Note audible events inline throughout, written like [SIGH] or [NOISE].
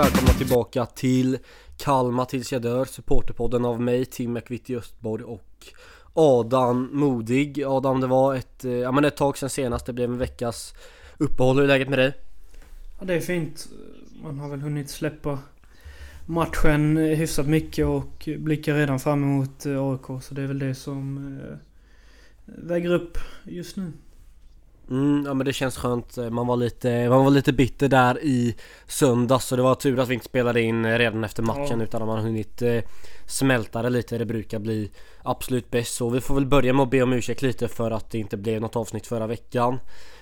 välkomna tillbaka till Kalmar tills jag dör, supporterpodden av mig, Tim McVitie Östborg och Adam Modig. Adam, det var ett, eh, ja, men ett tag sedan senast, det blev en veckas uppehåll. Hur är läget med dig? Ja, det är fint. Man har väl hunnit släppa matchen eh, hyfsat mycket och blickar redan fram emot eh, AIK. Så det är väl det som väger upp just nu. Mm, ja men det känns skönt. Man var lite, man var lite bitter där i söndags så det var tur att vi inte spelade in redan efter matchen ja. utan att man hunnit eh, smälta det lite. Det brukar bli absolut bäst så. Vi får väl börja med att be om ursäkt lite för att det inte blev något avsnitt förra veckan.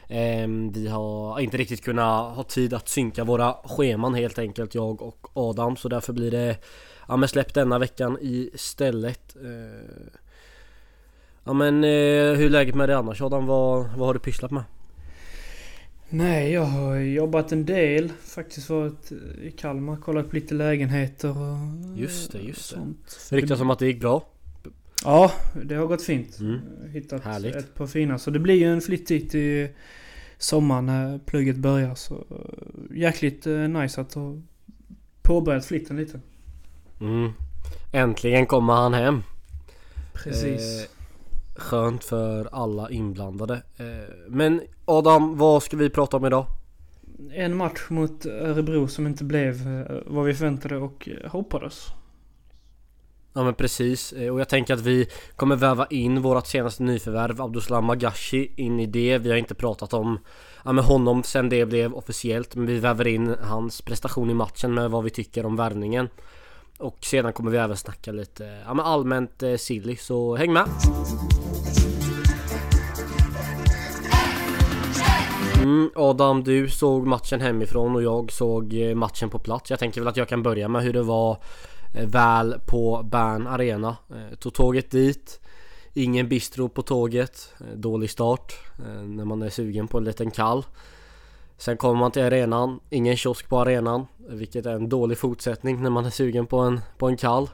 Eh, vi har inte riktigt kunnat ha tid att synka våra scheman helt enkelt, jag och Adam. Så därför blir det ja, men släpp denna veckan istället. Eh, Ja men eh, hur är läget med dig annars Adam? Vad, vad har du pysslat med? Nej, jag har jobbat en del. Faktiskt varit i Kalmar, kollat på lite lägenheter och Just det, just sånt. det. Ryktas som att det gick bra? Ja, det har gått fint. Mm. Hittat Härligt. ett par fina. Så det blir ju en flytt dit i sommar när plugget börjar. Så eh, jäkligt eh, nice att ha påbörjat flytten lite. Mm. Äntligen kommer han hem. Precis. Eh, Skönt för alla inblandade. Eh, men Adam, vad ska vi prata om idag? En match mot Örebro som inte blev eh, vad vi förväntade och hoppades. Ja men precis, eh, och jag tänker att vi kommer väva in vårt senaste nyförvärv Abduslam Magashi in i det. Vi har inte pratat om ja, med honom sen det blev officiellt men vi väver in hans prestation i matchen med vad vi tycker om värvningen. Och sedan kommer vi även snacka lite ja, allmänt eh, silly så häng med! Mm, Adam, du såg matchen hemifrån och jag såg eh, matchen på plats. Jag tänker väl att jag kan börja med hur det var eh, väl på Bern Arena. Eh, tog tåget dit. Ingen bistro på tåget. Dålig start när man är sugen på en liten kall. Sen kommer man till arenan. Ingen kiosk på arenan. Vilket är en dålig fortsättning när man är sugen på en, på en kall.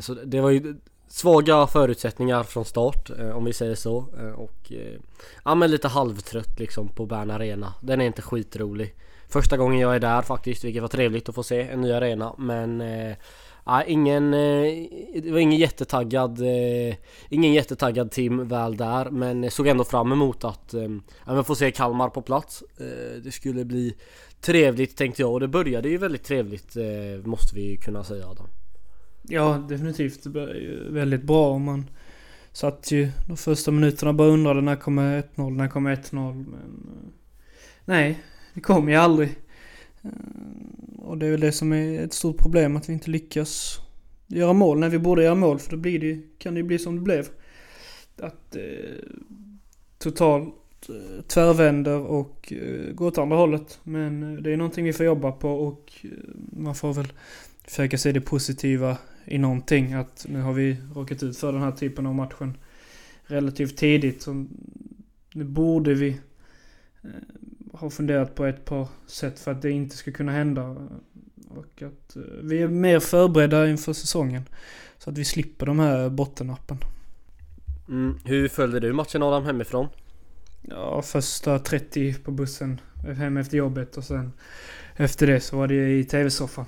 Så det var ju Svaga förutsättningar från start eh, om vi säger så. Eh, och eh, Ja men lite halvtrött liksom på Bern Arena. Den är inte skitrolig. Första gången jag är där faktiskt vilket var trevligt att få se en ny arena. Men Ja, ingen, det var ingen jättetaggad Ingen jättetaggad team väl där. Men såg ändå fram emot att ja, få se Kalmar på plats. Det skulle bli trevligt tänkte jag. Och det började ju väldigt trevligt måste vi kunna säga Adam Ja, definitivt. Det blev väldigt bra. Man satt ju de första minuterna bara undrade när kommer 1-0, när kommer 1-0. Men eh, nej, det kom ju aldrig. Eh, och det är väl det som är ett stort problem, att vi inte lyckas göra mål när vi borde göra mål. För då blir det, kan det ju bli som det blev. Att eh, totalt eh, tvärvänder och eh, går åt andra hållet. Men eh, det är någonting vi får jobba på och eh, man får väl försöka se det positiva i någonting. Att nu har vi råkat ut för den här typen av matchen relativt tidigt. Så nu borde vi eh, ha funderat på ett par sätt för att det inte ska kunna hända. Och att eh, vi är mer förberedda inför säsongen. Så att vi slipper de här bottennappen. Mm. Hur följde du matchen Adam hemifrån? Ja, första 30 på bussen hem efter jobbet och sen efter det så var det i tv-soffan.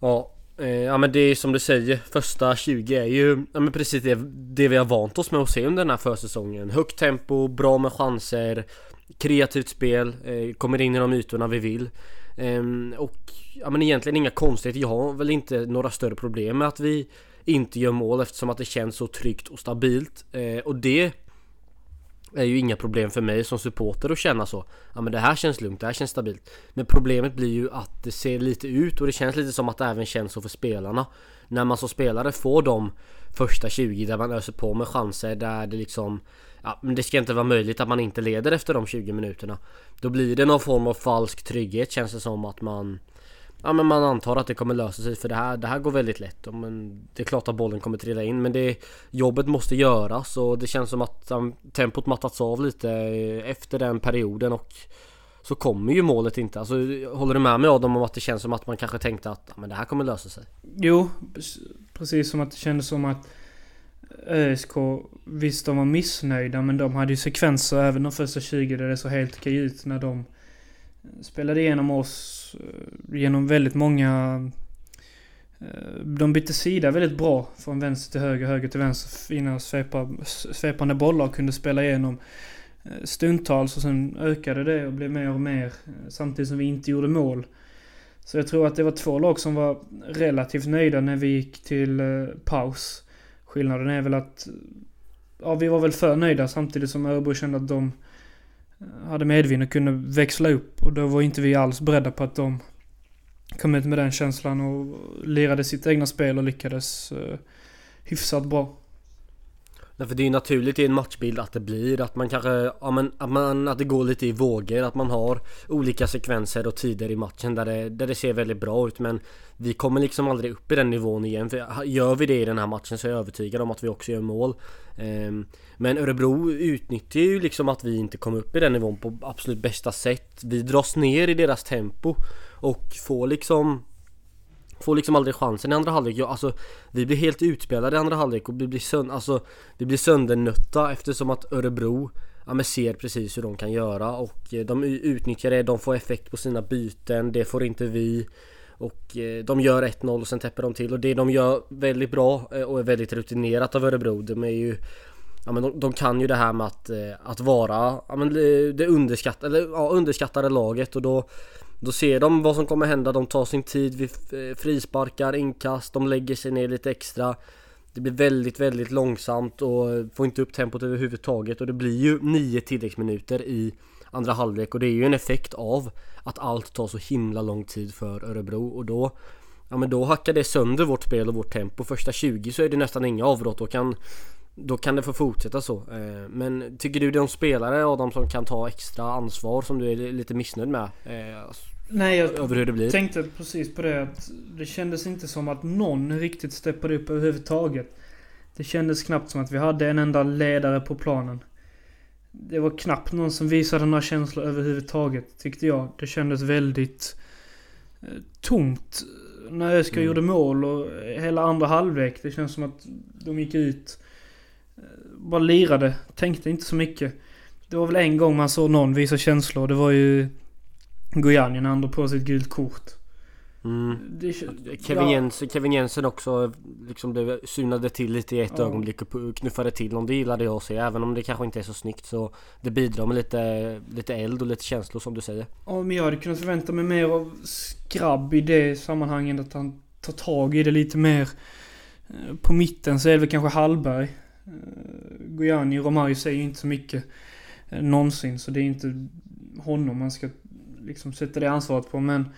Ja, Eh, ja men det är som du säger, första 20 är ju ja, men precis det, det vi har vant oss med att se under den här försäsongen. Högt tempo, bra med chanser, kreativt spel, eh, kommer in i de ytorna vi vill. Eh, och ja men egentligen inga konstigheter. Jag har väl inte några större problem med att vi inte gör mål eftersom att det känns så tryggt och stabilt. Eh, och det är ju inga problem för mig som supporter att känna så. Ja men det här känns lugnt, det här känns stabilt. Men problemet blir ju att det ser lite ut och det känns lite som att det även känns så för spelarna. När man som spelare får de första 20 där man öser på med chanser där det liksom Ja men det ska inte vara möjligt att man inte leder efter de 20 minuterna. Då blir det någon form av falsk trygghet känns det som att man Ja men man antar att det kommer lösa sig för det här, det här går väldigt lätt. Men det är klart att bollen kommer trilla in men det, jobbet måste göras och det känns som att um, tempot mattats av lite eh, efter den perioden och så kommer ju målet inte. Alltså, håller du med mig Adam om att det känns som att man kanske tänkte att ja, men det här kommer lösa sig? Jo, precis som att det kändes som att eh, ÖSK, visst de var missnöjda men de hade ju sekvenser även de första 20 där det såg helt okej ut när de eh, Spelade igenom oss Eh, genom väldigt många... Eh, de bytte sida väldigt bra från vänster till höger, höger till vänster. Fina svepa, svepande bollar och kunde spela igenom eh, stundtals och sen ökade det och blev mer och mer samtidigt som vi inte gjorde mål. Så jag tror att det var två lag som var relativt nöjda när vi gick till paus. Skillnaden är väl att ja, vi var väl för nöjda samtidigt som Örebro kände att de eh, hade medvind och kunde växla upp. Och då var inte vi alls beredda på att de kom ut med den känslan och lirade sitt egna spel och lyckades eh, hyfsat bra. Därför det är ju naturligt i en matchbild att det blir att man kanske, ja men att, man, att det går lite i vågor, att man har olika sekvenser och tider i matchen där det, där det ser väldigt bra ut men vi kommer liksom aldrig upp i den nivån igen för gör vi det i den här matchen så är jag övertygad om att vi också gör mål. Ehm, men Örebro utnyttjar ju liksom att vi inte kommer upp i den nivån på absolut bästa sätt. Vi dras ner i deras tempo och får liksom Får liksom aldrig chansen i andra halvlek. Ja, alltså, vi blir helt utspelade i andra halvlek och vi blir, sönd alltså, vi blir söndernötta eftersom att Örebro ja, men ser precis hur de kan göra och eh, de utnyttjar det, de får effekt på sina byten, det får inte vi. Och eh, de gör 1-0 och sen täpper de till och det de gör väldigt bra eh, och är väldigt rutinerat av Örebro, de är ju Ja men de, de kan ju det här med att, att vara ja, men det, det underskattade, ja, underskattade laget och då då ser de vad som kommer hända, de tar sin tid vid eh, frisparkar, inkast, de lägger sig ner lite extra Det blir väldigt, väldigt långsamt och får inte upp tempot överhuvudtaget och det blir ju nio tilläggsminuter i andra halvlek och det är ju en effekt av att allt tar så himla lång tid för Örebro och då Ja men då hackar det sönder vårt spel och vårt tempo. Första 20 så är det nästan inga avbrott. Då kan, då kan det få fortsätta så. Eh, men tycker du det är någon spelare av dem som kan ta extra ansvar som du är lite missnöjd med? Eh, Nej, jag över hur det blir? tänkte precis på det att det kändes inte som att någon riktigt steppade upp överhuvudtaget. Det kändes knappt som att vi hade en enda ledare på planen. Det var knappt någon som visade några känslor överhuvudtaget, tyckte jag. Det kändes väldigt eh, tomt när Öskar mm. gjorde mål och hela andra halvlek. Det känns som att de gick ut bara lirade, tänkte inte så mycket. Det var väl en gång man såg någon visa känslor. Det var ju Gojani när han drog på sig ett gult kort. Mm. Det, Kevin, ja. Jensen, Kevin Jensen också liksom det synade till lite i ett ja. ögonblick och knuffade till någon. Det gillade jag att se. Även om det kanske inte är så snyggt så det bidrar med lite, lite eld och lite känslor som du säger. Ja men jag hade kunnat förvänta mig mer av Skrabb i det sammanhanget. Att han tar tag i det lite mer. Eh, på mitten så är det väl kanske Hallberg. Eh, Gojani och Romario säger ju inte så mycket eh, någonsin. Så det är inte honom man ska liksom sätta det ansvaret på. Men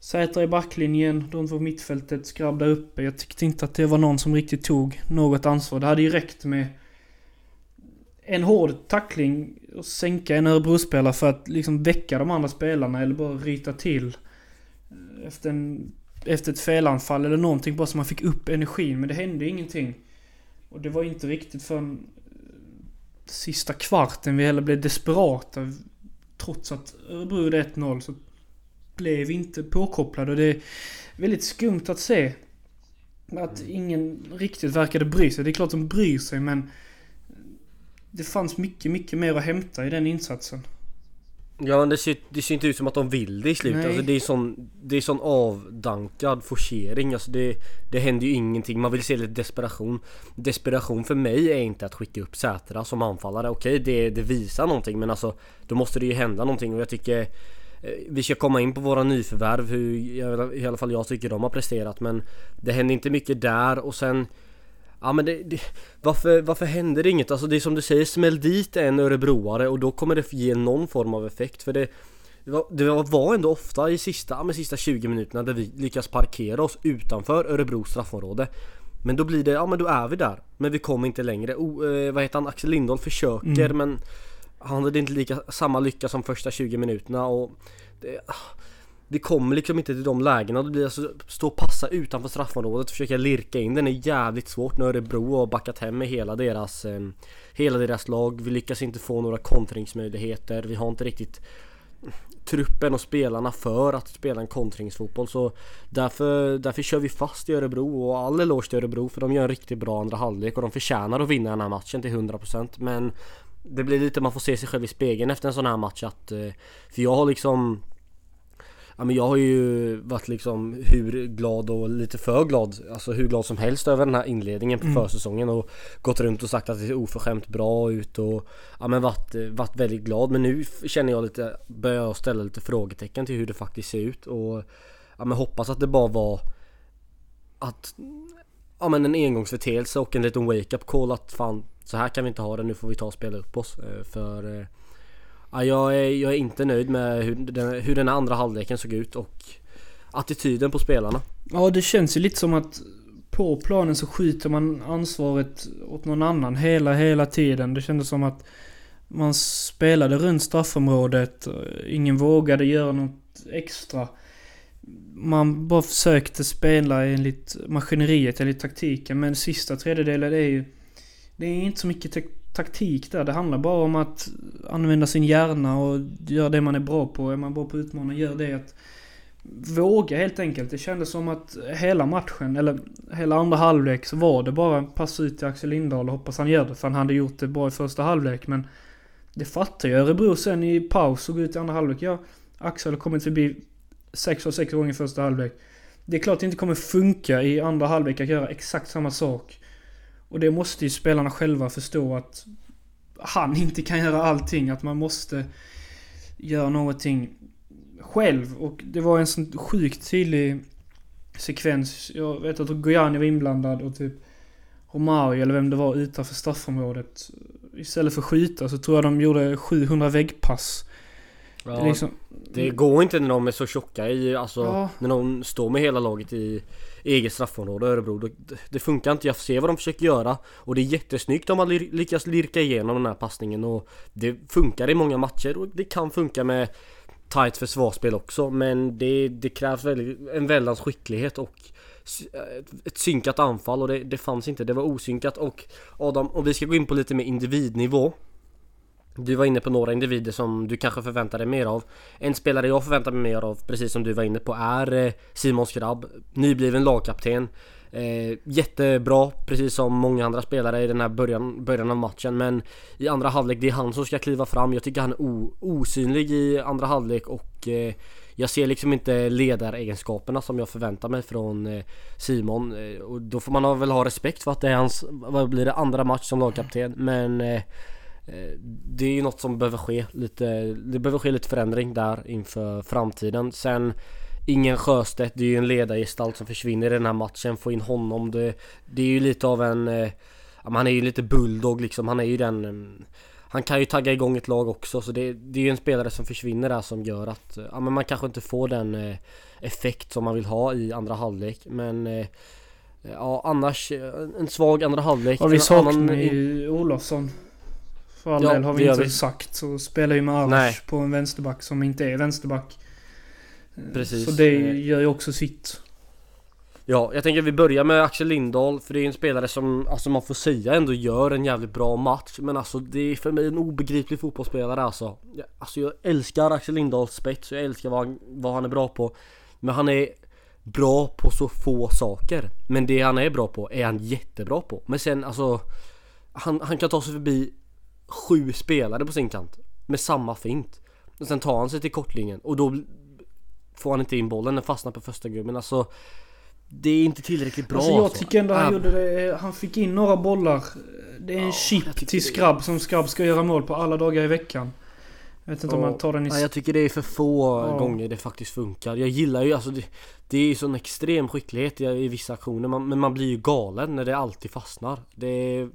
Sätra i backlinjen, de två mittfältet, Skrabb där uppe. Jag tyckte inte att det var någon som riktigt tog något ansvar. Det hade ju räckt med en hård tackling och sänka en Örebro-spelare för att liksom väcka de andra spelarna eller bara ryta till. Eh, efter, en, efter ett felanfall eller någonting bara så man fick upp energin. Men det hände ingenting. Och det var inte riktigt förrän sista kvarten vi heller blev desperata. Trots att Örebro gjorde 1-0 så blev vi inte påkopplade. Och det är väldigt skumt att se. Att mm. ingen riktigt verkade bry sig. Det är klart de bryr sig men det fanns mycket, mycket mer att hämta i den insatsen. Ja men det ser, det ser inte ut som att de vill det i slutet. Alltså det är sån, det är sån avdankad forcering. Alltså det, det händer ju ingenting. Man vill se lite desperation. Desperation för mig är inte att skicka upp Sätra som anfallare. Okej det, det visar någonting men alltså då måste det ju hända någonting och jag tycker eh, vi ska komma in på våra nyförvärv, hur i alla fall jag tycker de har presterat men Det händer inte mycket där och sen Ja men det, det, varför, varför händer det inget? Alltså det är som du säger, smäll dit en örebroare och då kommer det ge någon form av effekt för det det var, det var ändå ofta i sista, med sista 20 minuterna där vi lyckas parkera oss utanför Örebros straffområde Men då blir det, ja men då är vi där Men vi kommer inte längre. O, eh, vad heter han? Axel Lindahl försöker mm. men Han hade inte lika, samma lycka som första 20 minuterna och det, vi kommer liksom inte till de lägena. Det blir alltså stå passa utanför straffområdet och försöka lirka in den är jävligt svårt. Nu Örebro har backat hem med hela deras eh, Hela deras lag. Vi lyckas inte få några kontringsmöjligheter. Vi har inte riktigt truppen och spelarna för att spela en kontringsfotboll så därför, därför kör vi fast i Örebro och all eloge till Örebro för de gör en riktigt bra andra halvlek och de förtjänar att vinna den här matchen till 100% men det blir lite man får se sig själv i spegeln efter en sån här match att eh, för jag har liksom Ja men jag har ju varit liksom hur glad och lite för glad Alltså hur glad som helst över den här inledningen på mm. försäsongen och Gått runt och sagt att det ser oförskämt bra ut och Ja men varit, varit väldigt glad men nu känner jag lite Börjar jag ställa lite frågetecken till hur det faktiskt ser ut och Ja men hoppas att det bara var Att Ja men en engångsförteelse och en liten wake-up call att fan Så här kan vi inte ha det, nu får vi ta och spela upp oss eh, För eh, Ja, jag, är, jag är inte nöjd med hur den, hur den andra halvleken såg ut och attityden på spelarna. Ja, det känns ju lite som att på planen så skjuter man ansvaret åt någon annan hela, hela tiden. Det kändes som att man spelade runt straffområdet. Ingen vågade göra något extra. Man bara försökte spela enligt maskineriet, enligt taktiken. Men sista tredjedelen är ju... Det är inte så mycket taktik där. Det handlar bara om att använda sin hjärna och göra det man är bra på. Är man bra på att utmana, gör det. Att våga helt enkelt. Det kändes som att hela matchen, eller hela andra halvlek, så var det bara passa ut till Axel Lindahl och hoppas han gör det. För han hade gjort det bra i första halvlek. Men det fattar ju Örebro sen i paus och gå ut i andra halvlek. Ja, Axel har kommit förbi sex av sex gånger i första halvlek. Det är klart det inte kommer funka i andra halvlek att göra exakt samma sak. Och det måste ju spelarna själva förstå att han inte kan göra allting. Att man måste göra någonting själv. Och det var en sån sjukt tydlig sekvens. Jag vet att Gojani var inblandad och typ Romario eller vem det var utanför straffområdet. Istället för att skjuta så tror jag de gjorde 700 väggpass. Ja, det, liksom, det går inte när de är så tjocka i, alltså ja. när de står med hela laget i eget straffområde Örebro. Det, det funkar inte. Jag ser vad de försöker göra. Och det är jättesnyggt om man lyckas lirka igenom den här passningen. Och det funkar i många matcher. Och det kan funka med tight försvarsspel också. Men det, det krävs väldigt, en väldans skicklighet och ett synkat anfall. Och det, det fanns inte. Det var osynkat. Och Adam, om vi ska gå in på lite mer individnivå du var inne på några individer som du kanske förväntar dig mer av. En spelare jag förväntar mig mer av, precis som du var inne på, är eh, Simon Skrabb. Nybliven lagkapten. Eh, jättebra, precis som många andra spelare i den här början, början av matchen. Men i andra halvlek, det är han som ska kliva fram. Jag tycker han är o, osynlig i andra halvlek och eh, jag ser liksom inte ledaregenskaperna som jag förväntar mig från eh, Simon. Eh, och då får man väl ha respekt för att det är hans, vad blir det, andra match som lagkapten. Men Eh, det är ju något som behöver ske lite, det behöver ske lite förändring där inför framtiden. Sen Ingen Sjöstedt, det är ju en ledargestalt som försvinner i den här matchen. Få in honom, det, det är ju lite av en... Eh, han är ju lite bulldog liksom, han är ju den... Mm, han kan ju tagga igång ett lag också så det, det är ju en spelare som försvinner där som gör att ja, men man kanske inte får den eh, effekt som man vill ha i andra halvlek men Ja annars en svag andra halvlek. Och vi saknar ju Olofsson. För all ja, del har vi inte vi. sagt. Så spelar ju med Arash på en vänsterback som inte är vänsterback. Precis. Så det gör ju också sitt. Ja, jag tänker vi börjar med Axel Lindahl för det är en spelare som, alltså man får säga ändå gör en jävligt bra match Men alltså det är för mig en obegriplig fotbollsspelare alltså Alltså jag älskar Axel Lindahls spets och jag älskar vad han, vad han är bra på Men han är bra på så få saker Men det han är bra på är han jättebra på Men sen alltså Han, han kan ta sig förbi sju spelare på sin kant med samma fint. Och sen tar han sig till kortlinjen och då får han inte in bollen, den fastnar på första gubben. Alltså det är inte tillräckligt bra alltså jag alltså. tycker ändå han gjorde det, han fick in några bollar. Det är en ja, chip till Skrabb som Skrabb ska göra mål på alla dagar i veckan. Jag vet inte ja. om man tar den i... Ja, jag tycker det är för få ja. gånger det faktiskt funkar. Jag gillar ju alltså det, det är ju sån extrem skicklighet i, i vissa aktioner man, men man blir ju galen när det alltid fastnar. Det är,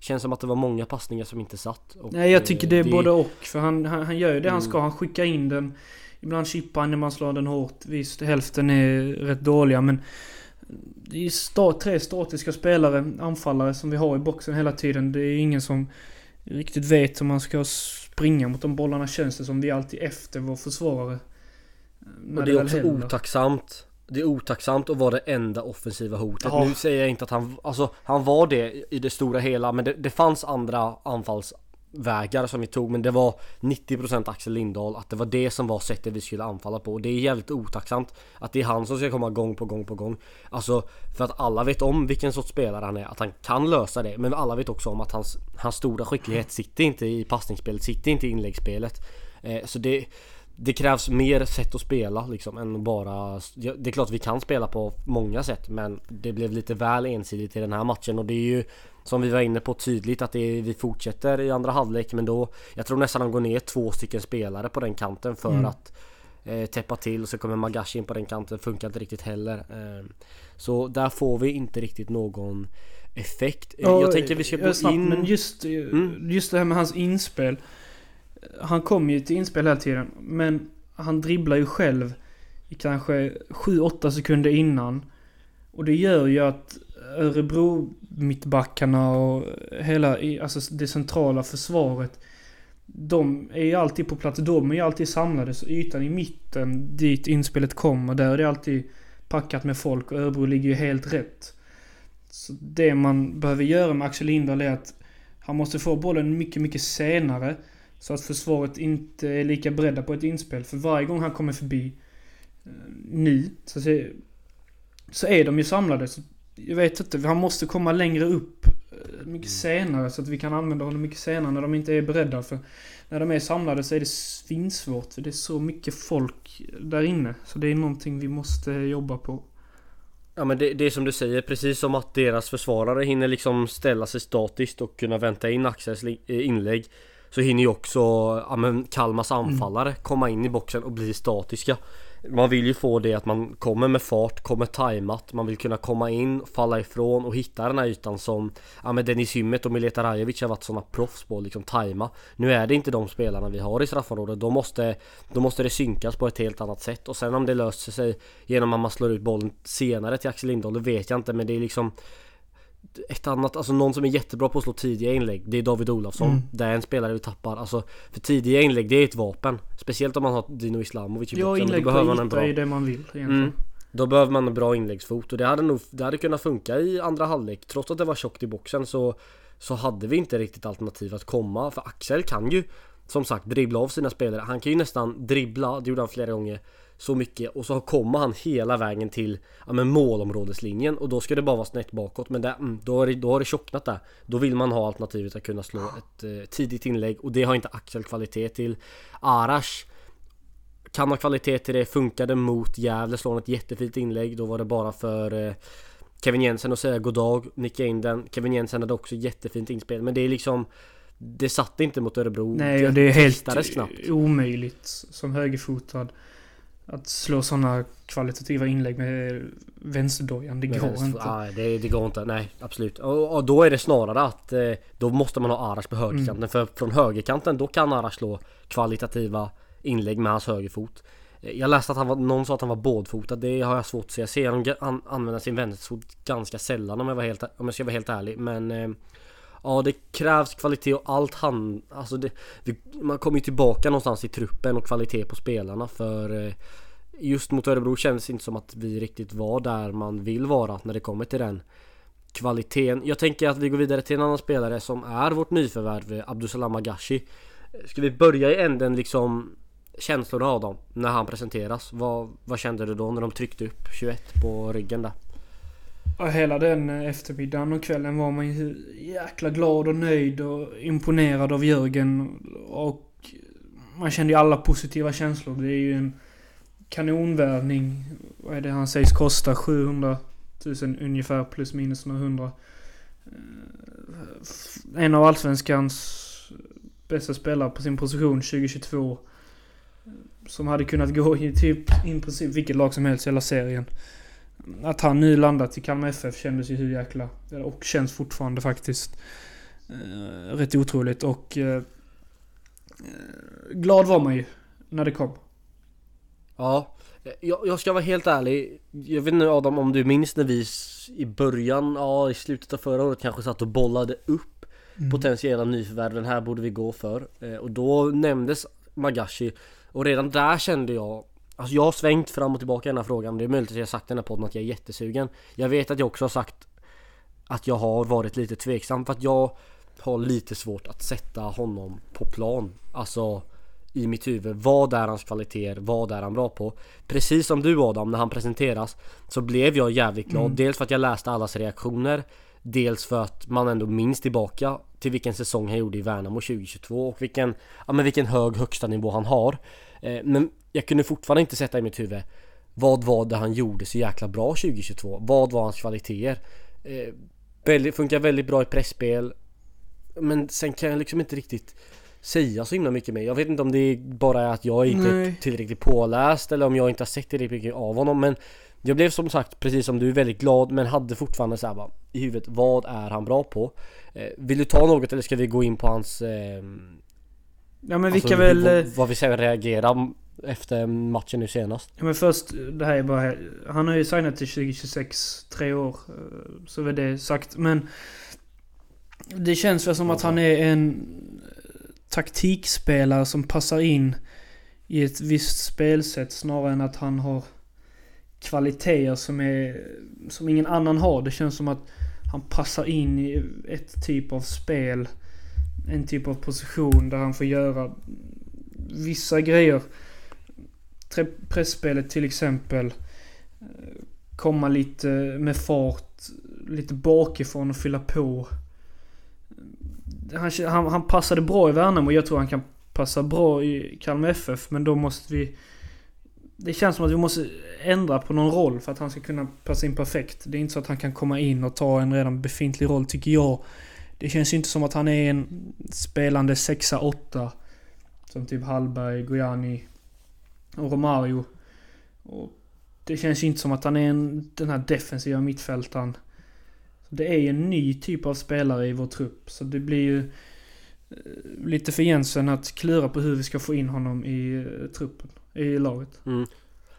Känns som att det var många passningar som inte satt. Nej jag tycker det är det... både och. För han, han, han gör ju det mm. han ska. Han skickar in den. Ibland chippar han när man slår den hårt. Visst, hälften är rätt dåliga men... Det är sta tre statiska spelare, anfallare, som vi har i boxen hela tiden. Det är ingen som riktigt vet hur man ska springa mot de bollarna känns det som. Vi är alltid efter vår försvarare. Och det är också händer. otacksamt det är otacksamt att vara det enda offensiva hotet. Ja. Nu säger jag inte att han, alltså han var det i det stora hela men det, det fanns andra anfallsvägar som vi tog men det var 90% Axel Lindahl att det var det som var sättet vi skulle anfalla på och det är jävligt otacksamt att det är han som ska komma gång på gång på gång Alltså för att alla vet om vilken sorts spelare han är, att han kan lösa det men alla vet också om att hans, hans stora skicklighet sitter inte i passningsspelet, sitter inte i inläggsspelet eh, Så det det krävs mer sätt att spela liksom än bara Det är klart vi kan spela på många sätt men det blev lite väl ensidigt i den här matchen och det är ju Som vi var inne på tydligt att är, vi fortsätter i andra halvlek men då Jag tror nästan de går ner två stycken spelare på den kanten för mm. att eh, Täppa till och så kommer Magashi in på den kanten, funkar inte riktigt heller eh, Så där får vi inte riktigt någon effekt. Ja, jag tänker vi ska gå in... Men just, mm. just det här med hans inspel. Han kommer ju till inspel hela tiden. Men han dribblar ju själv i kanske 7-8 sekunder innan. Och det gör ju att Örebro mittbackarna och hela alltså det centrala försvaret. De är ju alltid på plats. De är ju alltid samlade. Så ytan i mitten dit inspelet kommer. Där är det alltid packat med folk och Örebro ligger ju helt rätt. Så det man behöver göra med Axel Lindahl är att han måste få bollen mycket, mycket senare. Så att försvaret inte är lika beredda på ett inspel. För varje gång han kommer förbi eh, nu, så, så är de ju samlade. Så jag vet inte, han måste komma längre upp eh, mycket senare så att vi kan använda honom mycket senare när de inte är beredda. För när de är samlade så är det svinsvårt. För det är så mycket folk där inne. Så det är någonting vi måste jobba på. Ja men det, det, är som du säger, precis som att deras försvarare hinner liksom ställa sig statiskt och kunna vänta in Axels eh, inlägg Så hinner ju också ja, men Kalmars anfallare mm. komma in i boxen och bli statiska. Man vill ju få det att man kommer med fart, kommer tajmat Man vill kunna komma in, falla ifrån och hitta den här ytan som Ja men Dennis Hymmet och Mileta Rajovic har varit sådana proffs på liksom tajma. Nu är det inte de spelarna vi har i straffområdet. Då måste, då måste det synkas på ett helt annat sätt. Och sen om det löser sig Genom att man slår ut bollen senare till Axel Lindahl, det vet jag inte. Men det är liksom ett annat, alltså någon som är jättebra på att slå tidiga inlägg Det är David Olofsson mm. Det är en spelare vi tappar. Alltså För tidiga inlägg det är ett vapen. Speciellt om man har Dino Islamovic Ja inlägg på yta bra... är det man vill egentligen. Mm. Då behöver man en bra inläggsfot och det hade nog Det hade kunnat funka i andra halvlek. Trots att det var tjockt i boxen så Så hade vi inte riktigt alternativ att komma. För Axel kan ju Som sagt dribbla av sina spelare. Han kan ju nästan dribbla Det gjorde han flera gånger så mycket och så kommer han hela vägen till ja, men målområdeslinjen och då ska det bara vara snett bakåt men det, mm, då, har det, då har det tjocknat där. Då vill man ha alternativet att kunna slå ett eh, tidigt inlägg och det har inte Axel kvalitet till. Arash kan ha kvalitet till det, funkade mot Gävle, slår ett jättefint inlägg. Då var det bara för eh, Kevin Jensen att säga goddag, nicka in den. Kevin Jensen hade också jättefint inspel men det är liksom det satt inte mot Örebro. Nej, och det är helt knappt. omöjligt som högerfotad att slå sådana kvalitativa inlägg med vänsterdojan, det går vänster, inte. Nej, det, det, går inte. Nej, absolut. Och, och, då är det snarare att eh, då måste man ha Arash på högerkanten. Mm. För från högerkanten då kan Arash slå kvalitativa inlägg med hans högerfot. Eh, jag läste att han var, någon sa att han var bådfotad. Det har jag svårt att se. Jag ser honom använda sin vänsterfot ganska sällan om jag, var helt, om jag ska vara helt ärlig. Men eh, Ja det krävs kvalitet och allt han... Alltså det, man kommer ju tillbaka någonstans i truppen och kvalitet på spelarna för eh, Just mot Örebro kändes det inte som att vi riktigt var där man vill vara när det kommer till den kvaliteten. Jag tänker att vi går vidare till en annan spelare som är vårt nyförvärv, eh, Abdusalam Agashi. Ska vi börja i änden liksom känslorna av dem när han presenteras? Vad, vad kände du då när de tryckte upp 21 på ryggen där? Hela den eh, eftermiddagen och kvällen var man ju jäkla glad och nöjd och imponerad av Jörgen. Och man kände ju alla positiva känslor. Det är ju en kanonvärvning. Vad är det han sägs kosta? 700 000 ungefär plus minus några hundra. Eh, en av Allsvenskans bästa spelare på sin position 2022. Som hade kunnat gå i typ i princip vilket lag som helst i hela serien. Att han nu landat i Kalmar FF kändes ju hur jäkla... Och känns fortfarande faktiskt. Eh, rätt otroligt och... Eh, glad var man ju när det kom. Ja, jag, jag, ska vara helt ärlig. Jag vet inte Adam om du minns när vi i början, ja i slutet av förra året kanske satt och bollade upp mm. potentiella nyförvärv. Den här borde vi gå för. Eh, och då nämndes Magashi. Och redan där kände jag Alltså jag har svängt fram och tillbaka i den här frågan. Det är möjligt att jag har sagt i den här podden att jag är jättesugen. Jag vet att jag också har sagt att jag har varit lite tveksam för att jag har lite svårt att sätta honom på plan. Alltså i mitt huvud. Vad är hans kvaliteter? Vad är han bra på? Precis som du Adam, när han presenteras så blev jag jävligt glad. Mm. Dels för att jag läste allas reaktioner. Dels för att man ändå minns tillbaka till vilken säsong han gjorde i Värnamo 2022 och vilken, ja men vilken hög högsta nivå han har. Eh, men jag kunde fortfarande inte sätta i mitt huvud vad var det han gjorde så jäkla bra 2022? Vad var hans kvaliteter? Eh, väldigt, funkar väldigt bra i pressspel Men sen kan jag liksom inte riktigt säga så himla mycket mer. Jag vet inte om det bara är att jag inte är tillräckligt påläst eller om jag inte har sett tillräckligt mycket av honom men jag blev som sagt, precis som du, väldigt glad men hade fortfarande så här bara, i huvudet, vad är han bra på? Eh, vill du ta något eller ska vi gå in på hans... Eh, Ja men vi alltså, kan väl... Vad, eh, vad vi säger reagera efter matchen nu senast? Ja, men först, det här är bara... Han har ju signat till 2026, tre år. Eh, så är det sagt. Men... Det känns väl som att han är en eh, taktikspelare som passar in i ett visst spelsätt snarare än att han har kvaliteter som är... Som ingen annan har. Det känns som att han passar in i ett typ av spel. En typ av position där han får göra vissa grejer pressspelet till exempel. Eh, komma lite med fart, lite bakifrån och fylla på. Han, han, han passade bra i Värnamo. Jag tror han kan passa bra i Kalmar FF. Men då måste vi... Det känns som att vi måste ändra på någon roll för att han ska kunna passa in perfekt. Det är inte så att han kan komma in och ta en redan befintlig roll, tycker jag. Det känns ju inte som att han är en spelande 6-8. Som typ Hallberg, Gojani, och Romario. Och det känns ju inte som att han är en, den här defensiva mittfältaren. Det är ju en ny typ av spelare i vår trupp. Så det blir ju eh, lite för Jensen att klura på hur vi ska få in honom i eh, truppen. I laget. Mm.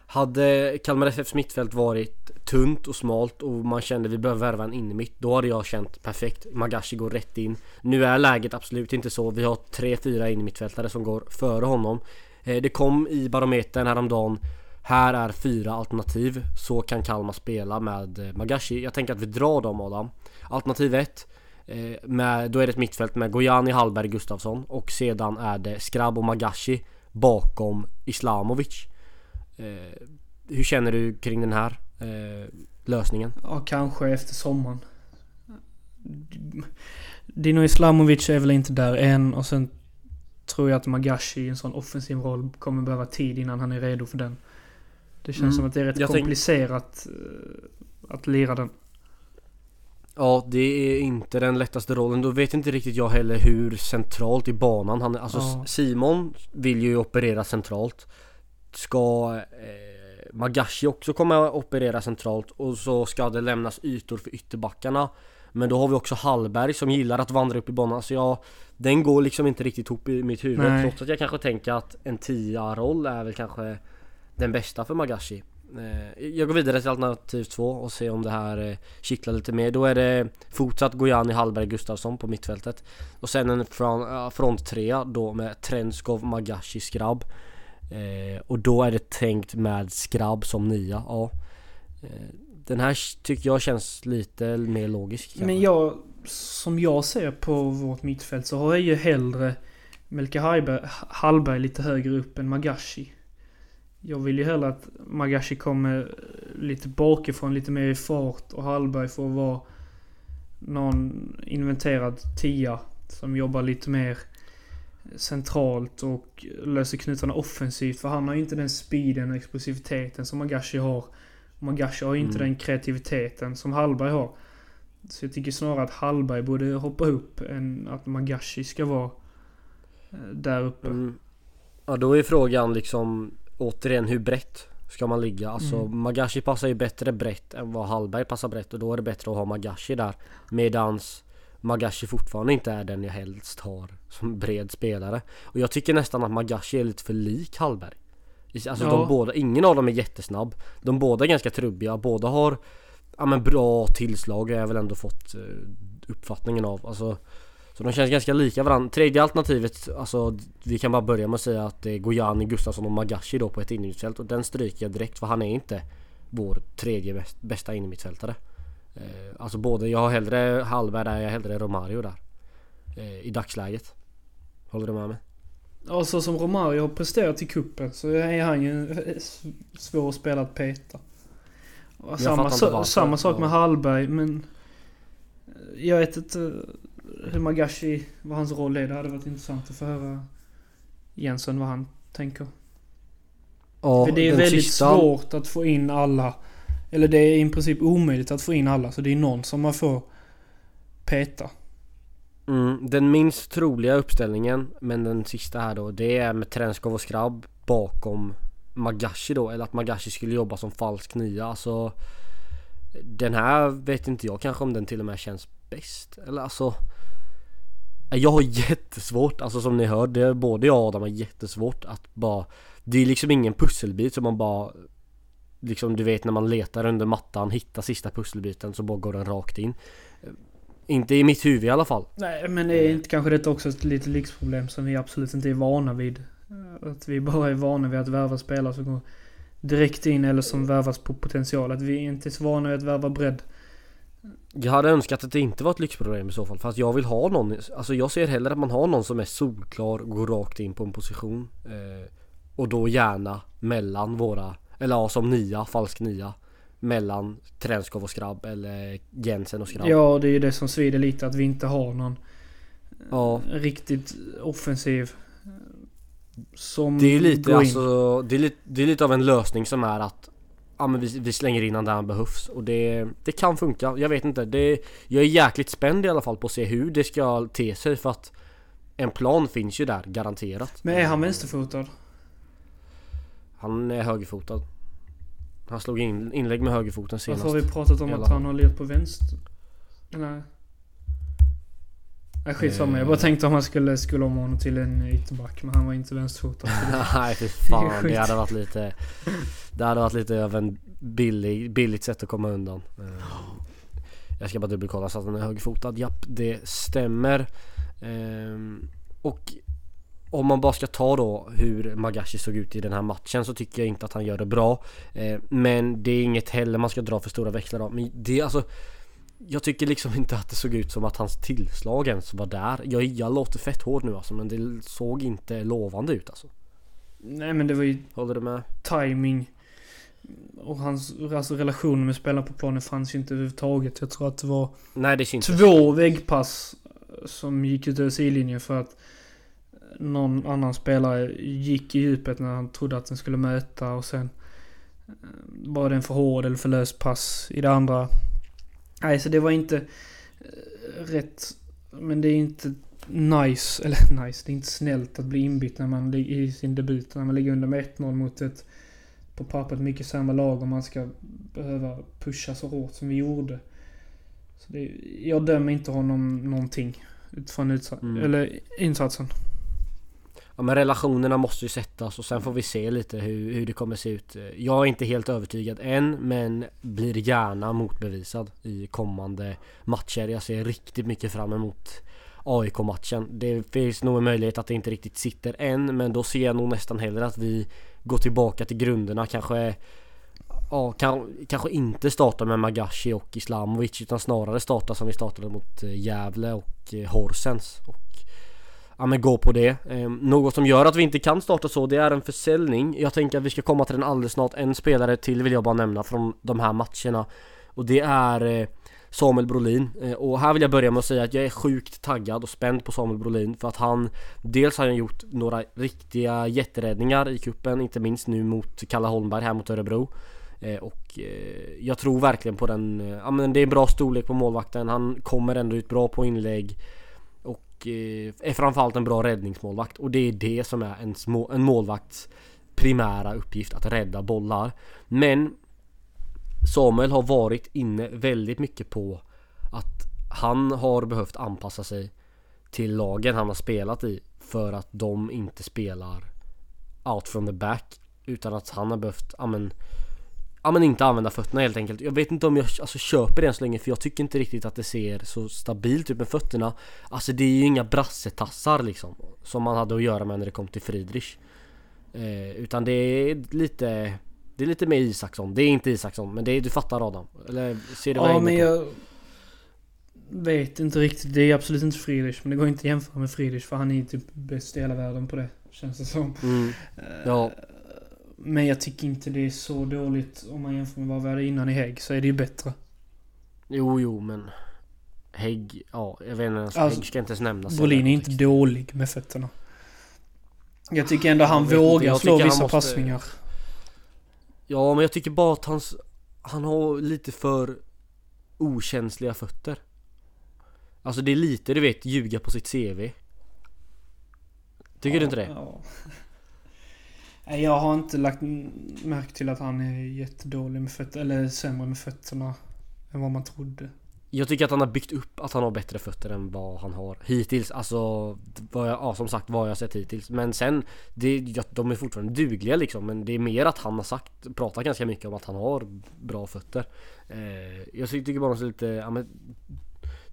Hade Kalmar FFs mittfält varit tunt och smalt och man kände vi behöver värva en innermitt Då hade jag känt perfekt, Magashi går rätt in Nu är läget absolut inte så, vi har 3-4 innermittfältare som går före honom Eh, det kom i barometern häromdagen. Här är fyra alternativ, så kan Kalmar spela med eh, Magashi. Jag tänker att vi drar dem Adam. Alternativ 1 eh, med, Då är det ett mittfält med Gojani, Hallberg, Gustafsson. Och sedan är det Skrabb och Magashi bakom Islamovic. Hur känner du kring den här lösningen? Ja, kanske efter sommaren. Dino Islamovic är väl inte där än och sen tror jag att Magashi i en sån offensiv roll kommer behöva tid innan han är redo för den. Det känns Mm. som att det är rätt Jag komplicerat eh, att lira den. Ja, det är inte den lättaste rollen. Då vet inte riktigt jag heller hur centralt i banan han är. Alltså Ja. Simon vill ju operera centralt. Ska eh, Magashi också komma och operera centralt och så ska det lämnas ytor för ytterbackarna. Men då har vi också Hallberg som gillar att vandra upp i banan. Så jag, den går liksom inte riktigt ihop i mitt huvud. Nej. Trots att jag kanske tänker att en tia-roll är väl kanske den bästa för Magashi. Eh, Jag går vidare till alternativ två och ser om det här eh, kittlar lite mer. Då är det fortsatt Gojani, Hallberg, Gustafsson på mittfältet. Och sen en fronttrea då med Trenskov, Magashi, Skrabb. Eh, och då är det tänkt med Skrabb som nia. Ja. Eh, den här tycker jag känns lite mer logisk. kanske. Men jag, som jag ser på vårt mittfält så har jag ju hellre Melke Hallberg, Hallberg lite högre upp än Magashi. Jag vill ju hellre att Magashi kommer lite bakifrån, lite mer i fart och Hallberg får vara någon inventerad tia som jobbar lite mer centralt och löser knutarna offensivt. För han har ju inte den speeden och explosiviteten som Magashi har. Magashi har ju inte Mm. den kreativiteten som Hallberg har. Så jag tycker snarare att Hallberg borde hoppa upp än att Magashi ska vara eh, där uppe. Mm. Ja då är frågan liksom återigen hur brett ska man ligga? Alltså Mm. Magashi passar ju bättre brett än vad Hallberg passar brett och då är det bättre att ha Magashi där. Medans Magashi fortfarande inte är den jag helst har som bred spelare. Och jag tycker nästan att Magashi är lite för lik Hallberg. Alltså Ja. de båda, ingen av dem är jättesnabb. De båda är ganska trubbiga, båda har ja, men bra tillslag har jag väl ändå fått eh, uppfattningen av. Alltså, så de känns ganska lika varandra. Tredje alternativet, alltså vi kan bara börja med att säga att det är Gojani, Gustafsson och Magashi då på ett innermittfält och den stryker jag direkt för han är inte vår tredje bästa innermittfältare. Eh, alltså både, jag har hellre Hallberg där, jag har hellre Romario där. Eh, I dagsläget. Håller du med mig? Och så som Romario har presterat i kuppen så är han ju svår att spela att peta. Samma, varför. samma sak med Hallberg men... eh, Jag vet inte hur Magashi, vad hans roll är. Det hade varit intressant att få höra Jensen vad han tänker. Ja, För det är väldigt sista- svårt att få in alla. Eller det är i princip omöjligt att få in alla. Så det är någon som man får peta. Mm, den minst troliga uppställningen, men den sista här då, det är med Trenskov och Skrabb bakom Magashi då, eller att Magashi skulle jobba som falsk nia. Alltså Den här vet inte jag kanske om den till och med känns bäst. Eller alltså Jag har jättesvårt, alltså som ni hör, det är både jag och Adam har jättesvårt att bara Det är liksom ingen pusselbit som man bara Liksom du vet när man letar under mattan, hittar sista pusselbiten så bara går den rakt in. Inte i mitt huvud i alla fall. Nej, men är inte kanske detta också ett litet lyxproblem som vi absolut inte är vana vid? Att vi bara är vana vid att värva spelare som går direkt in eller som värvas på potential. Att vi inte är så vana vid att värva bredd. Jag hade önskat att det inte var ett lyxproblem i så fall. För att jag vill ha någon. Alltså jag ser hellre att man har någon som är solklar och går rakt in på en position. Eh, och då gärna mellan våra, eller ja som nia, falsk nia. Mellan Trenskov och Skrabb eller Jensen och Skrabb. Ja, det är ju det som svider lite att vi inte har någon Ja. riktigt offensiv. Som Det är lite alltså, det är lite, det är lite av en lösning som är att Ja men vi, vi slänger in han där han behövs och det, det kan funka, jag vet inte. Det, jag är jäkligt spänd i alla fall på att se hur det ska te sig för att En plan finns ju där, garanterat. Men är han vänsterfotad? Han är högerfotad. Han slog in inlägg med högerfoten senast. Varför har vi pratat om att han har lirat på vänster? Nej. Nej skitsamma, jag bara Eh. tänkte om man skulle skulle om honom till en ytterback men han var inte vänsterfotad. [LAUGHS] [LAUGHS] det- Nej fy fan, skit. det hade varit lite Det hade varit lite av en billig, billigt sätt att komma undan. Eh, Jag ska bara dubbelkolla så att han är högerfotad, japp det stämmer. Ehm, Och om man bara ska ta då hur Magashi såg ut i den här matchen så tycker jag inte att han gör det bra. Eh, Men det är inget heller man ska dra för stora växlar av. Men det är alltså jag tycker liksom inte att det såg ut som att hans tillslag ens var där. Jag, jag låter fett hård nu alltså men det såg inte lovande ut alltså. Nej men det var ju Håller du med? timing Och hans alltså, relation med spelarna på planen fanns ju inte överhuvudtaget. Jag tror att det var Nej det syns två väggpass som gick ut över sidlinjen för att någon annan spelare gick i djupet när han trodde att den skulle möta och sen eh, var det en för hård eller för lös pass i det andra. Nej, så det var inte eh, rätt. Men det är inte nice, eller [LAUGHS] nice, det är inte snällt att bli inbytt när man ligger i sin debut. När man ligger under med 1-0 mot ett på pappret mycket sämre lag och man ska behöva pusha så hårt som vi gjorde. Så det, jag dömer inte honom någonting utifrån Mm. eller insatsen. Ja men relationerna måste ju sättas och sen får vi se lite hur, hur det kommer se ut. Jag är inte helt övertygad än men blir gärna motbevisad i kommande matcher. Jag ser riktigt mycket fram emot AIK-matchen. Det finns nog en möjlighet att det inte riktigt sitter än men då ser jag nog nästan hellre att vi går tillbaka till grunderna. Kanske Ja, kan, kanske inte starta med Magashi och Islamovic utan snarare starta som vi startade mot eh, Gävle och eh, Horsens. Och Ja men gå på det. Eh, något som gör att vi inte kan starta så det är en försäljning. Jag tänker att vi ska komma till den alldeles snart. En spelare till vill jag bara nämna från de här matcherna. Och det är eh, Samuel Brolin. Eh, och här vill jag börja med att säga att jag är sjukt taggad och spänd på Samuel Brolin. För att han Dels har han gjort några riktiga jätteräddningar i kuppen Inte minst nu mot Kalle Holmberg här mot Örebro. Ehm, och eh, jag tror verkligen på den, eh, ja men det är bra storlek på målvakten, han kommer ändå ut bra på inlägg och eh, är framförallt en bra räddningsmålvakt. Och det är det som är en, små, en målvakts primära uppgift, att rädda bollar. Men Samuel har varit inne väldigt mycket på att han har behövt anpassa sig till lagen han har spelat i för att de inte spelar out from the back utan att han har behövt, ja men Ja men inte använda fötterna helt enkelt. Jag vet inte om jag alltså, köper det än så länge för jag tycker inte riktigt att det ser så stabilt ut med fötterna. Alltså det är ju inga brassetassar liksom. Som man hade att göra med när det kom till Friedrich. Eh, utan det är lite Det är lite mer Isaksson. Det är inte Isaksson men det är, du fattar Adam. Eller ser du vad Ja, jag är men inne på? jag vet inte riktigt. Det är absolut inte Friedrich, men det går inte att jämföra med Friedrich för han är ju typ bäst i hela världen på det. Känns det som. Mm, ja. Men jag tycker inte det är så dåligt om man jämför med vad vi hade innan i Hägg, så är det ju bättre. Jo jo men Hägg, ja jag vet inte ens, Alltså, Hägg ska inte ens nämnas Brolin är inte dålig med fötterna. Jag tycker ändå han Jag vågar slå vissa måste- passningar. Ja men jag tycker bara att hans, han har lite för okänsliga fötter. Alltså det är lite du vet ljuga på sitt CV. Tycker ja, du inte det? Ja. Jag har inte lagt märke till att han är jättedålig med fötterna, eller sämre med fötterna än vad man trodde. Jag tycker att han har byggt upp att han har bättre fötter än vad han har hittills. Alltså, vad jag, ja, som sagt vad jag sett hittills. Men sen, det, ja, de är fortfarande dugliga liksom. Men det är mer att han har sagt, pratat ganska mycket om att han har bra fötter. Eh, jag tycker bara de ser lite, ja, men,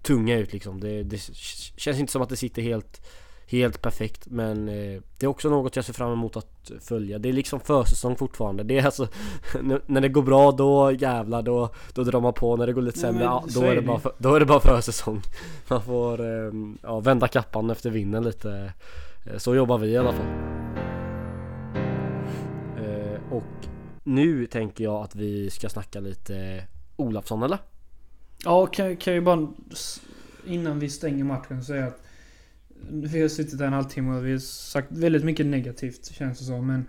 tunga ut liksom. Det, det känns inte som att det sitter helt helt perfekt men eh, det är också något jag ser fram emot att följa. Det är liksom försäsong fortfarande. Det är alltså [LAUGHS] när det går bra då jävlar då, då drar man på. När det går lite sämre ja, då, är det bara för, då är det bara försäsong. [LAUGHS] Man får eh, ja, vända kappan efter vinden lite. Eh, så jobbar vi i alla fall. Eh, och nu tänker jag att vi ska snacka lite Olafsson eller? Ja, kan, kan jag bara innan vi stänger matchen säga att vi har suttit här en halvtimme och vi har sagt väldigt mycket negativt känns det som. Men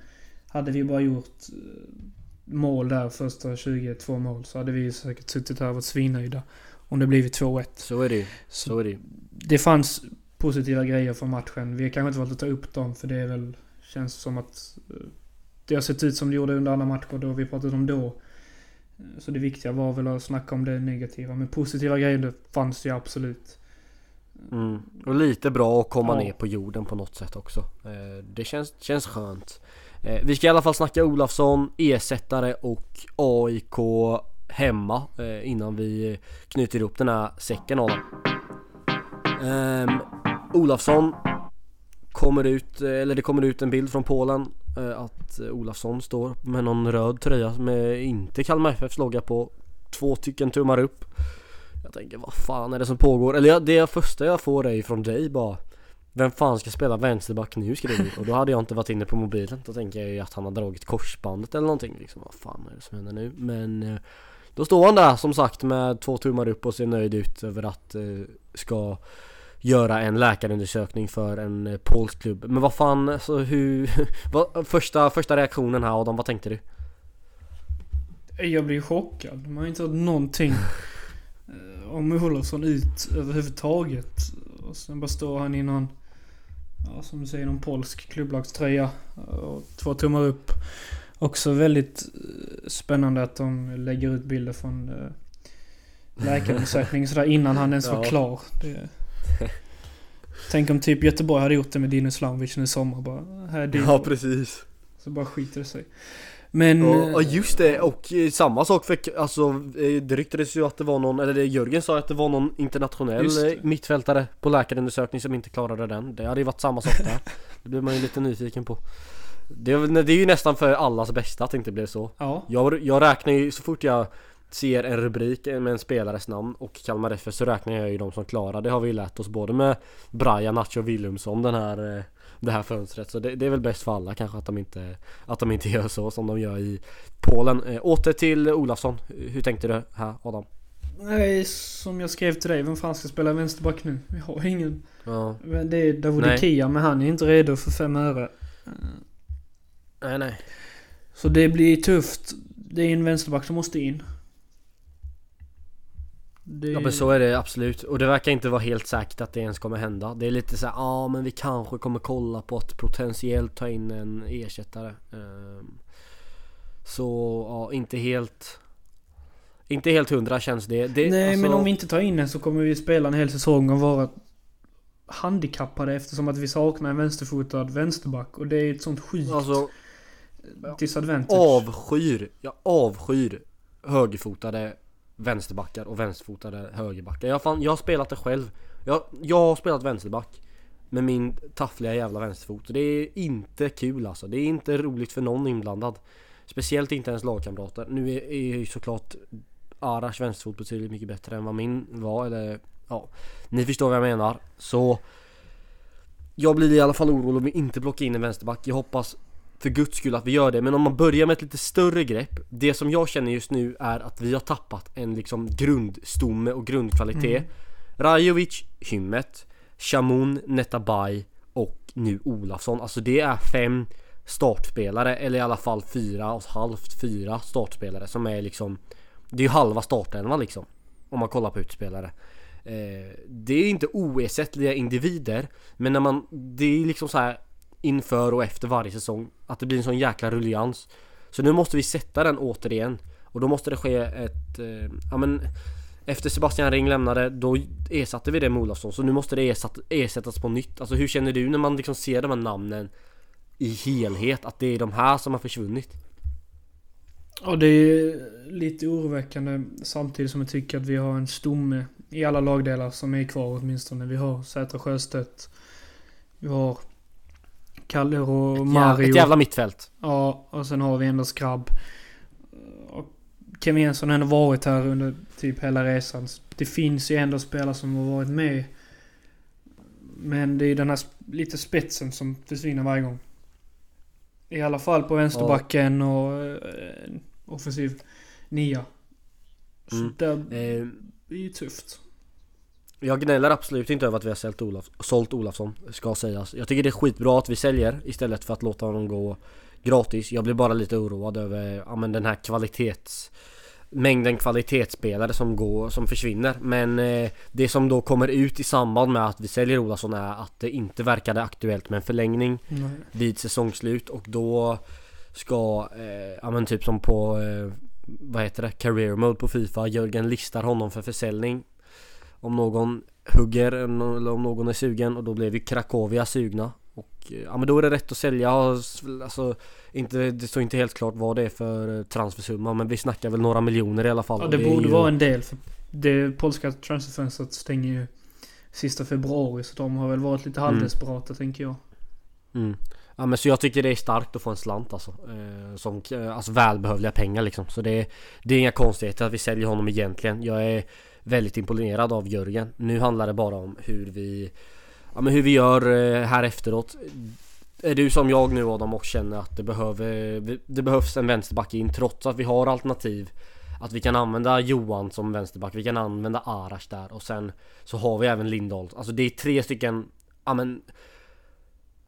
hade vi bara gjort eh, mål där första 22 mål så hade vi säkert suttit här och varit svinnöjda. Om det blivit 2-1. Så är det Så, är det Det fanns positiva grejer från matchen. Vi har kanske inte valt att ta upp dem för det är väl... Känns som att... Eh, det har sett ut som det gjorde under alla matcher då vi pratade om då. Så det viktiga var väl att snacka om det negativa. Men positiva grejer det fanns ju absolut. Mm. Och lite bra att komma ja. ner på jorden på något sätt också. Eh, det känns, känns skönt. Eh, vi ska i alla fall snacka Olafsson, ersättare och AIK hemma eh, innan vi knyter ihop den här säcken av dem. Eh, Olafsson kommer ut, eller det kommer ut en bild från Polen att Olafsson står med någon röd tröja med inte Kalmar FFs logga på. Två stycken tummar upp. Jag tänker vad fan är det som pågår? Eller det första jag får är från dig bara Vem fan ska spela vänsterback nu skriver du Och då hade jag inte varit inne på mobilen Då tänker jag ju att han har dragit korsbandet eller någonting liksom Vad fan är det som händer nu? Men eh, Då står han där som sagt med två tummar upp och ser nöjd ut över att eh, Ska Göra en läkarundersökning för en eh, polsk klubb Men vad fan, alltså hur [LAUGHS] vad, första, första reaktionen här Adam, vad tänkte du? Jag blir chockad, man har inte hört någonting om Olofsson ut överhuvudtaget. Och sen bara står han i någon, ja som du säger, någon polsk klubblagströja. Och två tummar upp. Också väldigt eh, spännande att de lägger ut bilder från eh, sådär innan han ens ja. var klar. Det, tänk om typ Göteborg hade gjort det med Dino Islamovic nu i sommar bara. Här är Ja precis. Så bara skiter det sig. Men... Och, och, just det, och eh, samma sak för alltså eh, Det ryktades ju att det var någon, eller det Jörgen sa att det var någon internationell eh, mittfältare på läkarundersökning som inte klarade den. Det hade ju varit samma sak där. [LAUGHS] Det blir man ju lite nyfiken på. Det, det är ju nästan för allas bästa att det inte blev så. Ja. jag, jag räknar ju så fort jag ser en rubrik med en spelares namn och Kalmar FF så räknar jag ju de som klarar. Det har vi ju lärt oss både med Brian Nacho Willumsson den här det här fönstret. Så det, det, är väl bäst för alla kanske att de inte, att de inte [LAUGHS] gör så som de gör i Polen. Eh, åter till Olafsson. Hur tänkte du här Adam? Nej, som jag skrev till dig. Vem fan ska spela vänsterback nu? Vi har ingen. Ja. Det är Davud Kia, men han är inte redo för fem öre. Nej, nej. Så det blir tufft. Det är en vänsterback som måste in. Det... Ja men så är det absolut. Och det verkar inte vara helt säkert att det ens kommer hända. Det är lite så ja ah, men vi kanske kommer kolla på att potentiellt ta in en ersättare. Um, så ja, inte helt... Inte helt hundra känns det. det Nej alltså... men om vi inte tar in en så kommer vi spela en hel säsong och vara handikappade eftersom att vi saknar en vänsterfotad vänsterback. Och det är ett sånt sjukt alltså, disadvantage. Avskyr, jag avskyr högerfotade vänsterbackar och vänsterfotade högerbackar. Jag, fan, jag har spelat det själv. Jag, jag har spelat vänsterback. Med min taffliga jävla vänsterfot. Det är inte kul alltså. Det är inte roligt för någon inblandad. Speciellt inte ens lagkamrater. Nu är, är ju såklart Arash vänsterfot betydligt mycket bättre än vad min var. Eller ja, ni förstår vad jag menar. Så jag blir i alla fall orolig om vi inte plockar in en vänsterback. Jag hoppas för guds skull att vi gör det. Men om man börjar med ett lite större grepp. Det som jag känner just nu är att vi har tappat en liksom grundstomme och grundkvalitet. Mm. Rajovic, Hymmet, Shamoun, Netabay och nu Olafsson. Alltså det är fem startspelare eller i alla fall fyra och halvt fyra startspelare som är liksom Det är ju halva startelvan liksom Om man kollar på utspelare eh, Det är inte oersättliga individer Men när man Det är liksom så här Inför och efter varje säsong Att det blir en sån jäkla rullians Så nu måste vi sätta den återigen Och då måste det ske ett eh, Ja men efter Sebastian Ring lämnade, då ersatte vi det med Olofsson. Så nu måste det ersatt, ersättas på nytt. Alltså hur känner du när man liksom ser de här namnen i helhet? Att det är de här som har försvunnit? Ja, det är lite oroväckande samtidigt som jag tycker att vi har en stomme i alla lagdelar som är kvar åtminstone. Vi har Sätra Sjöstedt. Vi har Kalle och Mario. Ett jävla mittfält. Ja, och sen har vi ändå Skrabb. Och Kevin Jönsson har ändå varit här under typ hela resan. Det finns ju ändå spelare som har varit med. Men det är den här lite spetsen som försvinner varje gång. I alla fall på vänsterbacken och eh, offensiv nia. Så mm. det eh, är ju tufft. Jag gnäller absolut inte över att vi har sålt, Olaf, sålt Olafsson, ska sägas. Jag tycker det är skitbra att vi säljer istället för att låta honom gå gratis. Jag blir bara lite oroad över ja, men den här kvalitets mängden kvalitetsspelare som går, som försvinner. Men eh, det som då kommer ut i samband med att vi säljer Olausson är att det inte verkade aktuellt med en förlängning Nej. vid säsongsslut och då ska, eh, ja men typ som på, eh, vad heter det, career mode på Fifa, Jörgen listar honom för försäljning. Om någon hugger eller om någon är sugen och då blev ju Krakowia sugna. Och ja men då är det rätt att sälja, alltså inte, det står inte helt klart vad det är för eh, transfersumma men vi snackar väl några miljoner i alla fall. Ja det, det borde ju... vara en del för det polska transferfönstret stänger ju sista februari så de har väl varit lite halvdesperata mm. tänker jag. Mm. Ja men så jag tycker det är starkt att få en slant alltså. Eh, som, eh, alltså välbehövliga pengar liksom. Så det, det är inga konstigheter att vi säljer honom egentligen. Jag är väldigt imponerad av Jörgen. Nu handlar det bara om hur vi Ja men hur vi gör eh, här efteråt. Är du som jag nu Adam och känner att det, behöver, det behövs en vänsterback in trots att vi har alternativ. Att vi kan använda Johan som vänsterback, vi kan använda Arash där och sen Så har vi även Lindahl. Alltså det är tre stycken Ja men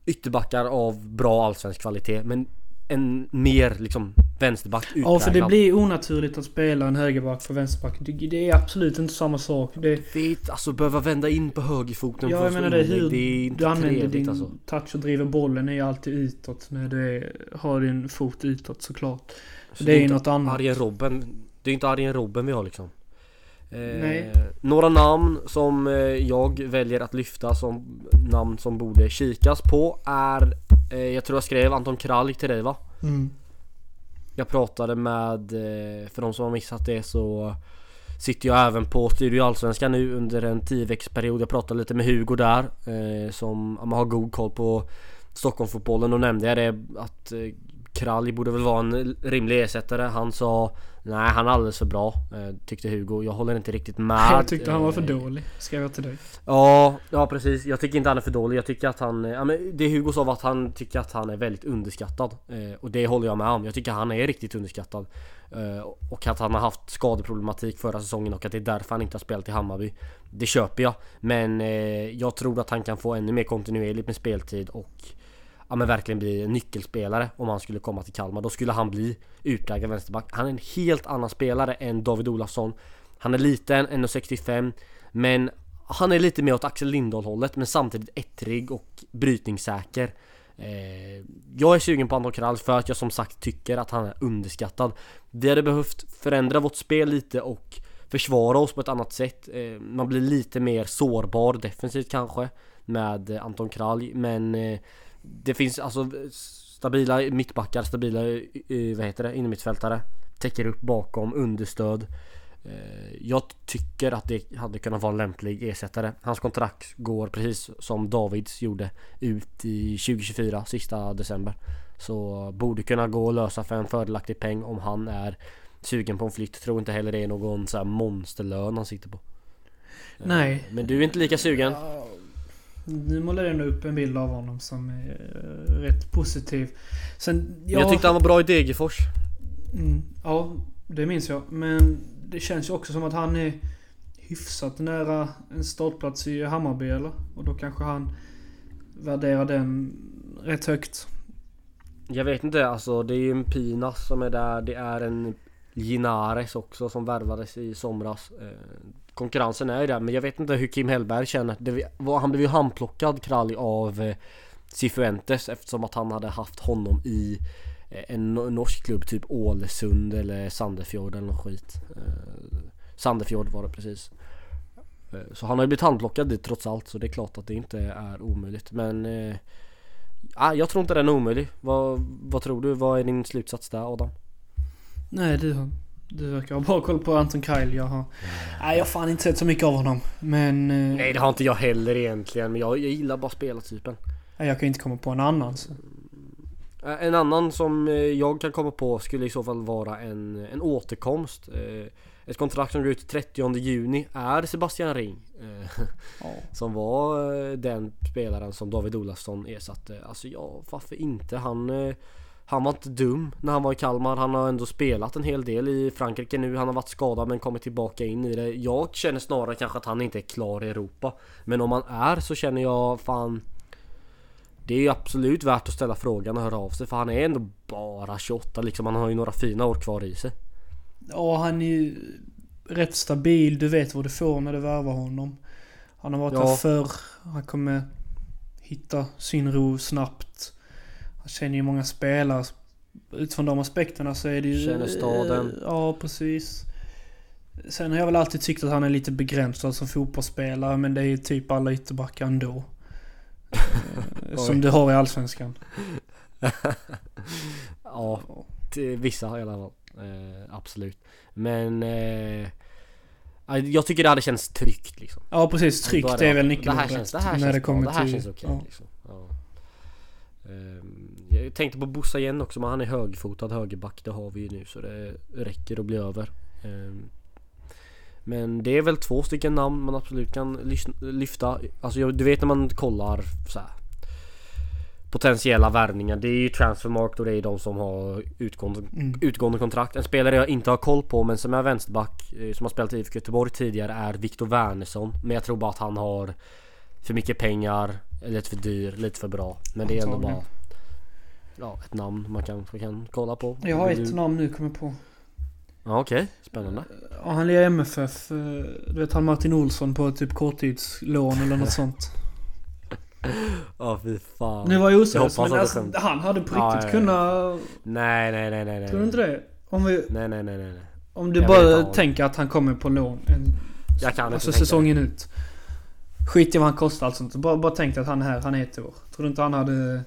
Ytterbackar av bra allsvensk kvalitet men en mer liksom vänsterback utpräglad. Ja, för det blir onaturligt att spela en högerback för vänsterback. Det, är absolut inte samma sak. Det... Vet, alltså behöva vända in på högerfoten Ja, jag menar det. Hur det är inte du använder din alltså. touch och driver bollen är ju alltid utåt när du är, har din fot utåt såklart. Så det, det är ju något annat. Arjen Robben. Det är inte Arjen Robben vi har liksom. Eh, några namn som eh, jag väljer att lyfta som namn som borde kikas på är eh, Jag tror jag skrev Anton Kralj till dig va? Mm. Jag pratade med, eh, för de som har missat det så Sitter jag även på Studio Allsvenskan nu under en 10 veckors period Jag pratade lite med Hugo där eh, Som man har god koll på Stockholmsfotbollen. Då nämnde jag det att eh, Kralj borde väl vara en rimlig ersättare. Han sa Nej han är alldeles för bra eh, Tyckte Hugo. Jag håller inte riktigt med. [LAUGHS] Jag tyckte han var för eh, dålig. Skrev jag till dig. Ja, ja precis. Jag tycker inte han är för dålig. Jag tycker att han... Ja, men det Hugo sa var att han tycker att han är väldigt underskattad. Eh, och det håller jag med om. Jag tycker han är riktigt underskattad. Och att han har haft skadeproblematik förra säsongen och att det är därför han inte har spelat i Hammarby. Det köper jag. Men jag tror att han kan få ännu mer kontinuerligt med speltid och ja, men verkligen bli en nyckelspelare om han skulle komma till Kalmar. Då skulle han bli utpräglad vänsterback. Han är en helt annan spelare än David Olafsson. Han är liten, 1,65 men han är lite mer åt Axel Lindahl hållet men samtidigt ettrig och brytningssäker. Eh, jag är sugen på Anton Kralj för att jag som sagt tycker att han är underskattad. Vi hade behövt förändra vårt spel lite och försvara oss på ett annat sätt. Eh, man blir lite mer sårbar defensivt kanske med Anton Kralj men eh, det finns alltså stabila mittbackar, stabila vad heter det, innermittfältare. Täcker upp bakom, understöd. Eh, jag tycker att det hade kunnat vara en lämplig ersättare. Hans kontrakt går precis som Davids gjorde ut i 2024, sista december. Så borde kunna gå att lösa för en fördelaktig peng om han är sugen på en flytt. Tror inte heller det är någon så här monsterlön han sitter på. Nej. Eh, men du är inte lika sugen? Nu målar ändå upp en bild av honom som är eh, rätt positiv. Sen, ja, jag tyckte han var bra i Degerfors. Mm, ja, det minns jag. Men det känns ju också som att han är hyfsat nära en startplats i Hammarby eller? Och då kanske han värderar den rätt högt. Jag vet inte, alltså det är ju en Pinas som är där. Det är en Ginares också som värvades i somras. Konkurrensen är ju där, men jag vet inte hur Kim Hellberg känner. Det var, han blev ju handplockad Kralj av eh, Cifuentes eftersom att han hade haft honom i eh, en norsk klubb, typ Ålesund eller Sandefjord eller något skit. Eh, Sandefjord var det precis. Eh, så han har ju blivit handplockad dit trots allt så det är klart att det inte är omöjligt men eh, ah, Jag tror inte den är omöjlig. Vad, vad tror du? Vad är din slutsats där Adam? Nej du, du verkar ha bra koll på Anton Kyle. Jag har... Nej jag har fan inte sett så mycket av honom. Men... Eh, Nej det har inte jag heller egentligen men jag, jag gillar bara spelartypen. Nej, jag kan inte komma på en annan. Så. Eh, En annan som eh, jag kan komma på skulle i så fall vara en, en återkomst. Ett kontrakt som går ut 30 juni är Sebastian Ring. Ja. [LAUGHS] Som var den spelaren som David Olafsson ersatte. Alltså ja, varför inte? Han, han var inte dum när han var i Kalmar. Han har ändå spelat en hel del i Frankrike nu. Han har varit skadad men kommit tillbaka in i det. Jag känner snarare kanske att han inte är klar i Europa. Men om han är så känner jag fan det är ju absolut värt att ställa frågan och höra av sig för han är ändå bara 28 liksom. Han har ju några fina år kvar i sig. Ja, han är ju rätt stabil. Du vet vad du får när du värvar honom. Han har varit Ja. här förr. Han kommer hitta sin ro snabbt. Han känner ju många spelare. Utifrån de aspekterna så är det ju... Känner staden. Ja, precis. Sen har jag väl alltid tyckt att han är lite begränsad som fotbollsspelare. Men det är ju typ alla ytterbackar ändå. Eh, [LAUGHS] som du har i Allsvenskan. [LAUGHS] Ja, vissa i alla fall. Eh, absolut. Men eh, ja, jag tycker det hade känts tryggt liksom. Ja, precis. Tryggt är väl Det här nyckelordet. känns, det här när känns det kommer bra, det här till... känns okej ja. liksom. Ja. Ehm, Jag tänkte på Bossa igen också men han är högfotad högerback. Det har vi ju nu så det räcker att bli över. Ehm, Men det är väl två stycken namn man absolut kan lyfta. Alltså du vet när man kollar så här, Potentiella värvningar. Det är ju Transfermarkt och det är de som har utgående, Mm. utgående kontrakt. En spelare jag inte har koll på men som är vänsterback eh, som har spelat i IFK Göteborg tidigare är Viktor Wernersson. Men jag tror bara att han har för mycket pengar, lite för dyr, lite för bra. Men det är ändå bara ja, ett namn man kan, man kan kolla på. Jag har ett du- namn nu kommer jag på. Ja okej, spännande. Ja, han lirar MFF. eh, Du vet han Martin Olsson på typ korttidslån eller något [LAUGHS] sånt. Ja fy fan. Nu var jag oseriös men alltså, han hade på riktigt ja, ja. kunnat... Nej nej nej nej. Tror du inte det? Om, vi, Nej nej nej nej. om du Jag bara inte. tänker att han kommer på lån. En, Jag kan inte alltså tänka säsongen ut. Skit i vad han kostar allt sånt. Bara, bara tänk att han är här, han är ett år. Tror du inte han hade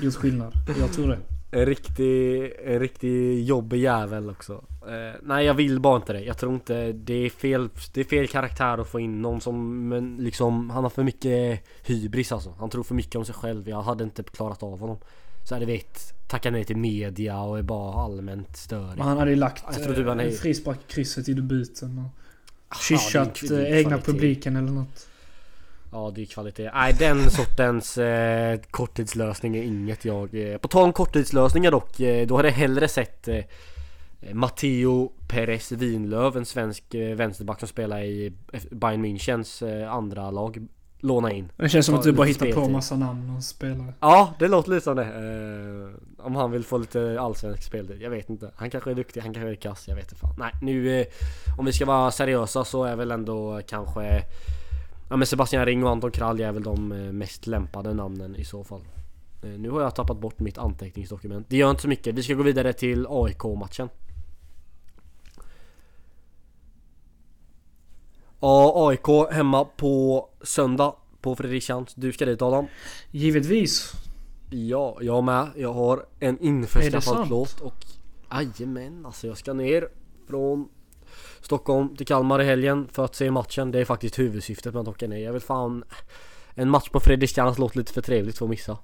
gjort skillnad? Jag tror det. En riktig, en riktig jobbig jävel också. Eh, nej jag vill bara inte det. Jag tror inte det är fel, det är fel karaktär att få in någon som men liksom, han har för mycket hybris alltså. Han tror för mycket om sig själv. Jag hade inte klarat av honom. Så här, du vet, tackar nej till media och är bara allmänt störig. Men han hade ju lagt Jag tror typ han eh, är- en frispark i debuten. Och Ah, kyssat det är eh, egna publiken eller något. Ja det är kvalitet. Nej den [LAUGHS] sortens eh, korttidslösning är inget jag... Eh, på tal om korttidslösningar dock. Eh, då hade jag hellre sett eh, Matteo Perez Winlöv, en svensk eh, vänsterback som spelar i F- Bayern Münchens eh, andra lag. Låna in. Det känns som att du bara hittar på massa namn och spelare. Ja, det låter lite som det. Eh, om han vill få lite allsvensk speltid. Jag vet inte. Han kanske är duktig, han kanske är kass. Jag vet inte fan. Nej, nu eh, om vi ska vara seriösa så är väl ändå kanske Ja men Sebastian Ring och Anton Kralj är väl de eh, mest lämpade namnen i så fall. Eh, nu har jag tappat bort mitt anteckningsdokument. Det gör inte så mycket. Vi ska gå vidare till AIK-matchen. Ja, AIK hemma på söndag på Fredrikshamns. Du ska dit Adam. Givetvis. Ja, jag med. Jag har en införskaffad plåt och Jajamän, alltså jag ska ner från Stockholm till Kalmar i helgen för att se matchen. Det är faktiskt huvudsyftet med att åka ner. Jag vill fan En match på Fredrikshamn låter lite för trevligt för att missa.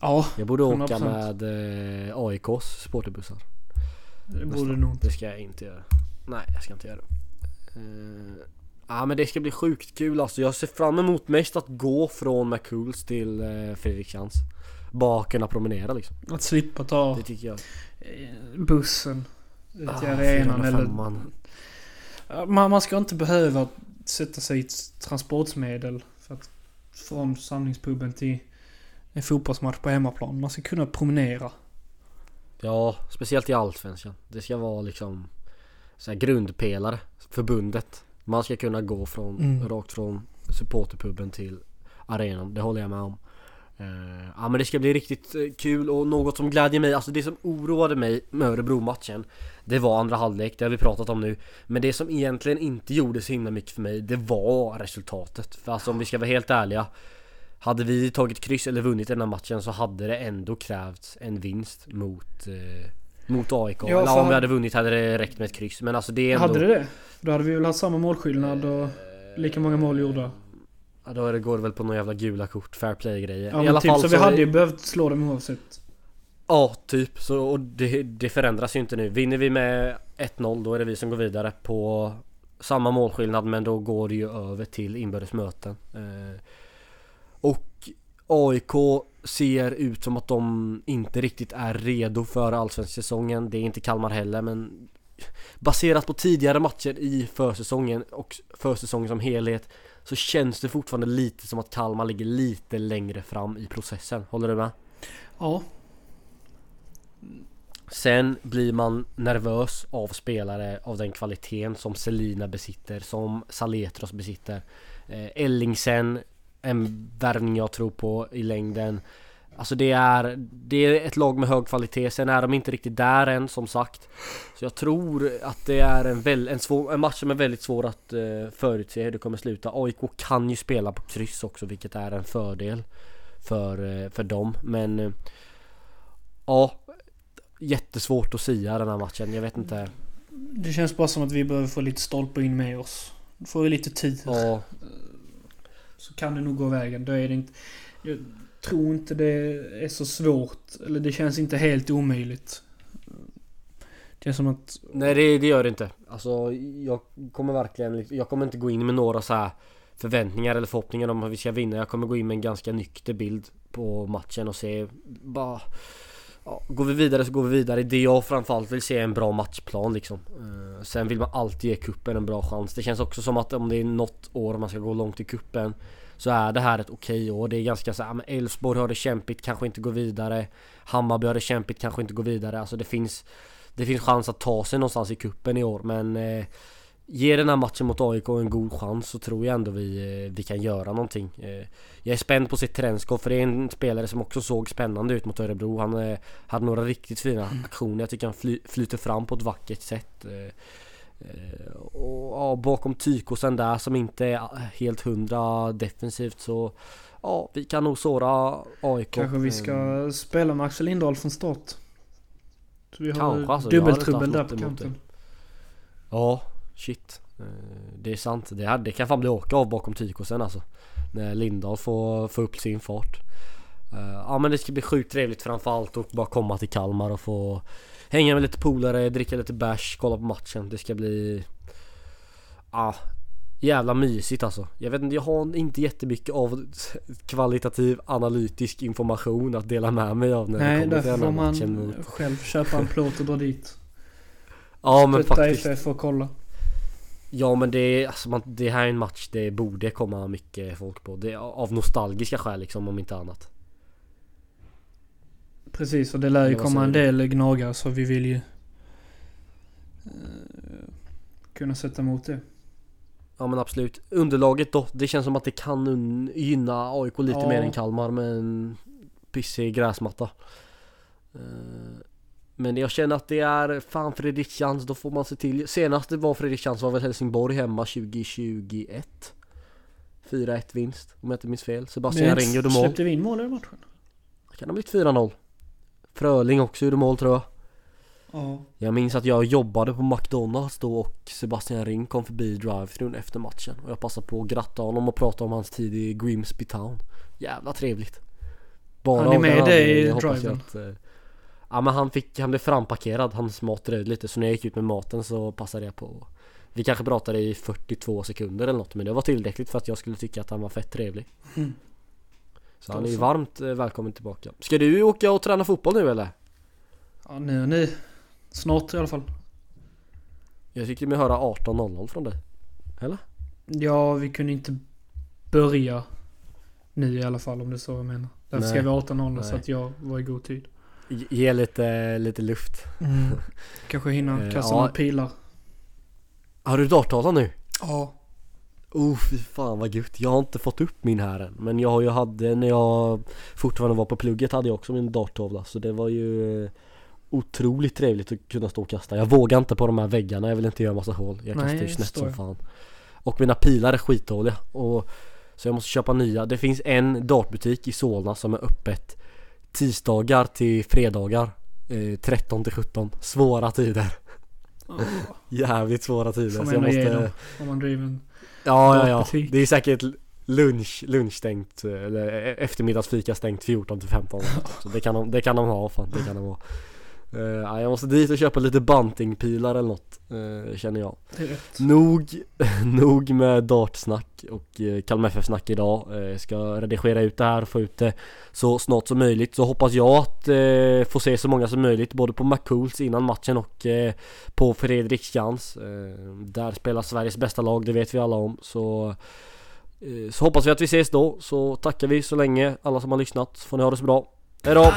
Ja, Jag borde åka 100%. med eh, AIKs supporterbussar. det borde du nog inte. Det ska jag inte göra. Nej, jag ska inte göra det. Eh, Ja men det ska bli sjukt kul alltså. Jag ser fram emot mest att gå från McCools till uh, Fredrikshamns. Bara kunna promenera liksom. Att slippa ta Det tycker jag. eh, bussen ut Ah, till arenan eller... 405. Ja, Man, man ska inte behöva sätta sig i ett transportmedel för att, från samlingspuben till en fotbollsmatch på hemmaplan. Man ska kunna promenera. Ja, speciellt i Allsvenskan. Det ska vara liksom så här grundpelare, förbundet. Man ska kunna gå från, Mm. rakt från supporterpuben till arenan. Det håller jag med om. Eh, ja men det ska bli riktigt eh, kul och något som glädjer mig, alltså det som oroade mig med Örebro-matchen Det var andra halvlek, det har vi pratat om nu Men det som egentligen inte gjorde så himla mycket för mig, det var resultatet För alltså om vi ska vara helt ärliga Hade vi tagit kryss eller vunnit den här matchen så hade det ändå krävts en vinst mot eh, Mot AIK, Ja, eller om vi hade vunnit hade det räckt med ett kryss Men alltså det är ändå Hade det det? Då hade vi väl haft samma målskillnad och lika många mål gjorda. Ja då går det väl på några jävla gula kort, fair play grejer Ja, men typ så vi hade ju behövt slå dem oavsett. Ja, typ. Så, och det, det förändras ju inte nu. Vinner vi med 1-0 då är det vi som går vidare på samma målskillnad men då går det ju över till inbördes möten. Eh, och AIK ser ut som att de inte riktigt är redo för allsvensk säsongen. Det är inte Kalmar heller men baserat på tidigare matcher i försäsongen och försäsongen som helhet så känns det fortfarande lite som att Kalmar ligger lite längre fram i processen. Håller du med? Ja. Sen blir man nervös av spelare av den kvaliteten som Selina besitter, som Saletros besitter. Eh, Ellingsen, en värvning jag tror på i längden. Alltså det är, det är ett lag med hög kvalitet, sen är de inte riktigt där än som sagt. Så jag tror att det är en, väl, en, svår, en match som är väldigt svår att eh, förutse hur det kommer sluta. AIK kan ju spela på kryss också vilket är en fördel för, eh, för dem. Men eh, ja, jättesvårt att sia den här matchen. Jag vet inte. Det känns bara som att vi behöver få lite stolpe in med oss. Då får vi lite tid. Ja, Så kan det nog gå vägen. Då är det inte... Jag tror inte det är så svårt. Eller det känns inte helt omöjligt. Det känns som att... nej det, det gör det inte. Alltså jag kommer verkligen, jag kommer inte gå in med några så här förväntningar eller förhoppningar om att vi ska vinna. Jag kommer gå in med en ganska nykter bild på matchen och se bara Ja, går vi vidare så går vi vidare. Det jag framförallt vill se är en bra matchplan liksom. Eh, sen vill man alltid ge kuppen en bra chans. Det känns också som att om det är något år man ska gå långt i kuppen så är det här ett okej år. Det är ganska så här, men Elfsborg har det kämpigt, kanske inte går vidare. Hammarby har det kämpigt, kanske inte går vidare. Alltså det finns Det finns chans att ta sig någonstans i kuppen i år men eh, Ge den här matchen mot AIK en god chans så tror jag ändå vi, eh, vi kan göra någonting. Eh, jag är spänd på se Trenskov för det är en spelare som också såg spännande ut mot Örebro. Han eh, hade några riktigt fina aktioner. Jag tycker han fly, flyter fram på ett vackert sätt. Och ja, bakom Tykosen där som inte är helt hundra defensivt så Ja, vi kan nog såra AIK. Kanske vi ska spela med Axel Lindahl från start. Så vi har Kanske, alltså, dubbeltrubbel där på kanten. Ja, shit. Eh, Det är sant. Det, här, det kan fan bli åka av bakom Tykosen alltså. När Lindahl får, får upp sin fart. Eh, Ja men det ska bli sjukt trevligt framförallt att bara komma till Kalmar och få hänga med lite polare, dricka lite bärs, kolla på matchen. Det ska bli... Ja, jävla mysigt alltså. Jag vet inte, jag har inte jättemycket av kvalitativ analytisk information att dela med mig av när det Nej, kommer till därför den får här man matchen själv köpa en plåt och dra dit. Ja men Stötta faktiskt. FF och kolla. Ja men det, är, alltså man, det här är en match det borde komma mycket folk på. Det, av nostalgiska skäl liksom om inte annat. Precis, och det lär ju komma en del gnagare så vi vill ju... eh, kunna sätta emot det. Ja men absolut. Underlaget då, det känns som att det kan gynna AIK lite Ja. mer än Kalmar med en pissig gräsmatta. Eh, Men jag känner att det är fan Fredrikschans, då får man se till. Senast det var Fredrikschans var väl Helsingborg hemma 2021. 4-1 vinst om jag inte minns fel. Sebastian Men Ring gjorde mål. Släppte vi in mål i matchen? Kan det ha blivit 4-0? Fröling också gjorde mål tror jag. Ja. Jag minns att jag jobbade på McDonalds då och Sebastian Ring kom förbi drive-thrun efter matchen och jag passade på att gratta honom och prata om hans tid i Grimsby Town. Jävla trevligt. Bara Han är med dig i driven. att, eh, Ja men han fick, han blev frampakerad, hans mat dröjde lite så när jag gick ut med maten så passade jag på Vi kanske pratade i 42 sekunder eller något men det var tillräckligt för att jag skulle tycka att han var fett trevlig. Mm. Så han är ju varmt eh, välkommen tillbaka. Ska du åka och träna fotboll nu eller? Ja, nu och nu. Snart i alla fall. Jag tyckte mig höra 18.00 från dig. Ja, vi kunde inte börja nu i alla fall om är så jag menar. Därför Nej. skrev jag 18.00 så att jag var i god tid. Ge- lite, lite luft. [LAUGHS] Kanske hinna Eh, kasta ja. några pilar. Har du darttavla nu? Ja. Oh fy fan vad gött. Jag har inte fått upp min här än. Men jag har ju hade när jag fortfarande var på plugget hade jag också min darttavla. Så det var ju eh, otroligt trevligt att kunna stå och kasta. Jag vågar inte på de här väggarna. Jag vill inte göra massa hål. Jag kastar ju snett som jag. fan. Och mina pilar är skitdåliga. Och, så jag måste köpa nya. Det finns en dartbutik i Solna som är öppet tisdagar till fredagar. Eh, 13 till 17. Svåra tider. Ja, [LAUGHS] Jävligt svåra tider. Så jag ändå ge måste... Om man driver en... Ja, ja, ja. Det är säkert lunch, lunchstängt eller e- eftermiddagsfika stängt 14 till 15 [LAUGHS] Så det kan de, det kan de ha fan, det kan de ha Ja, Jag måste dit och köpa lite buntingpilar eller något eh, Känner jag. Nog, [LAUGHS] nog med dartsnack och eh, Kalmar FF-snack idag. Jag ska redigera ut det här och få ut det så snart som möjligt. Så hoppas jag att eh, få se så många som möjligt både på McCools innan matchen och på Fredriksskans Där spelar Sveriges bästa lag, det vet vi alla om. Så Så hoppas vi att vi ses då, så tackar vi så länge alla som har lyssnat, får ni ha det så bra. Hejdå!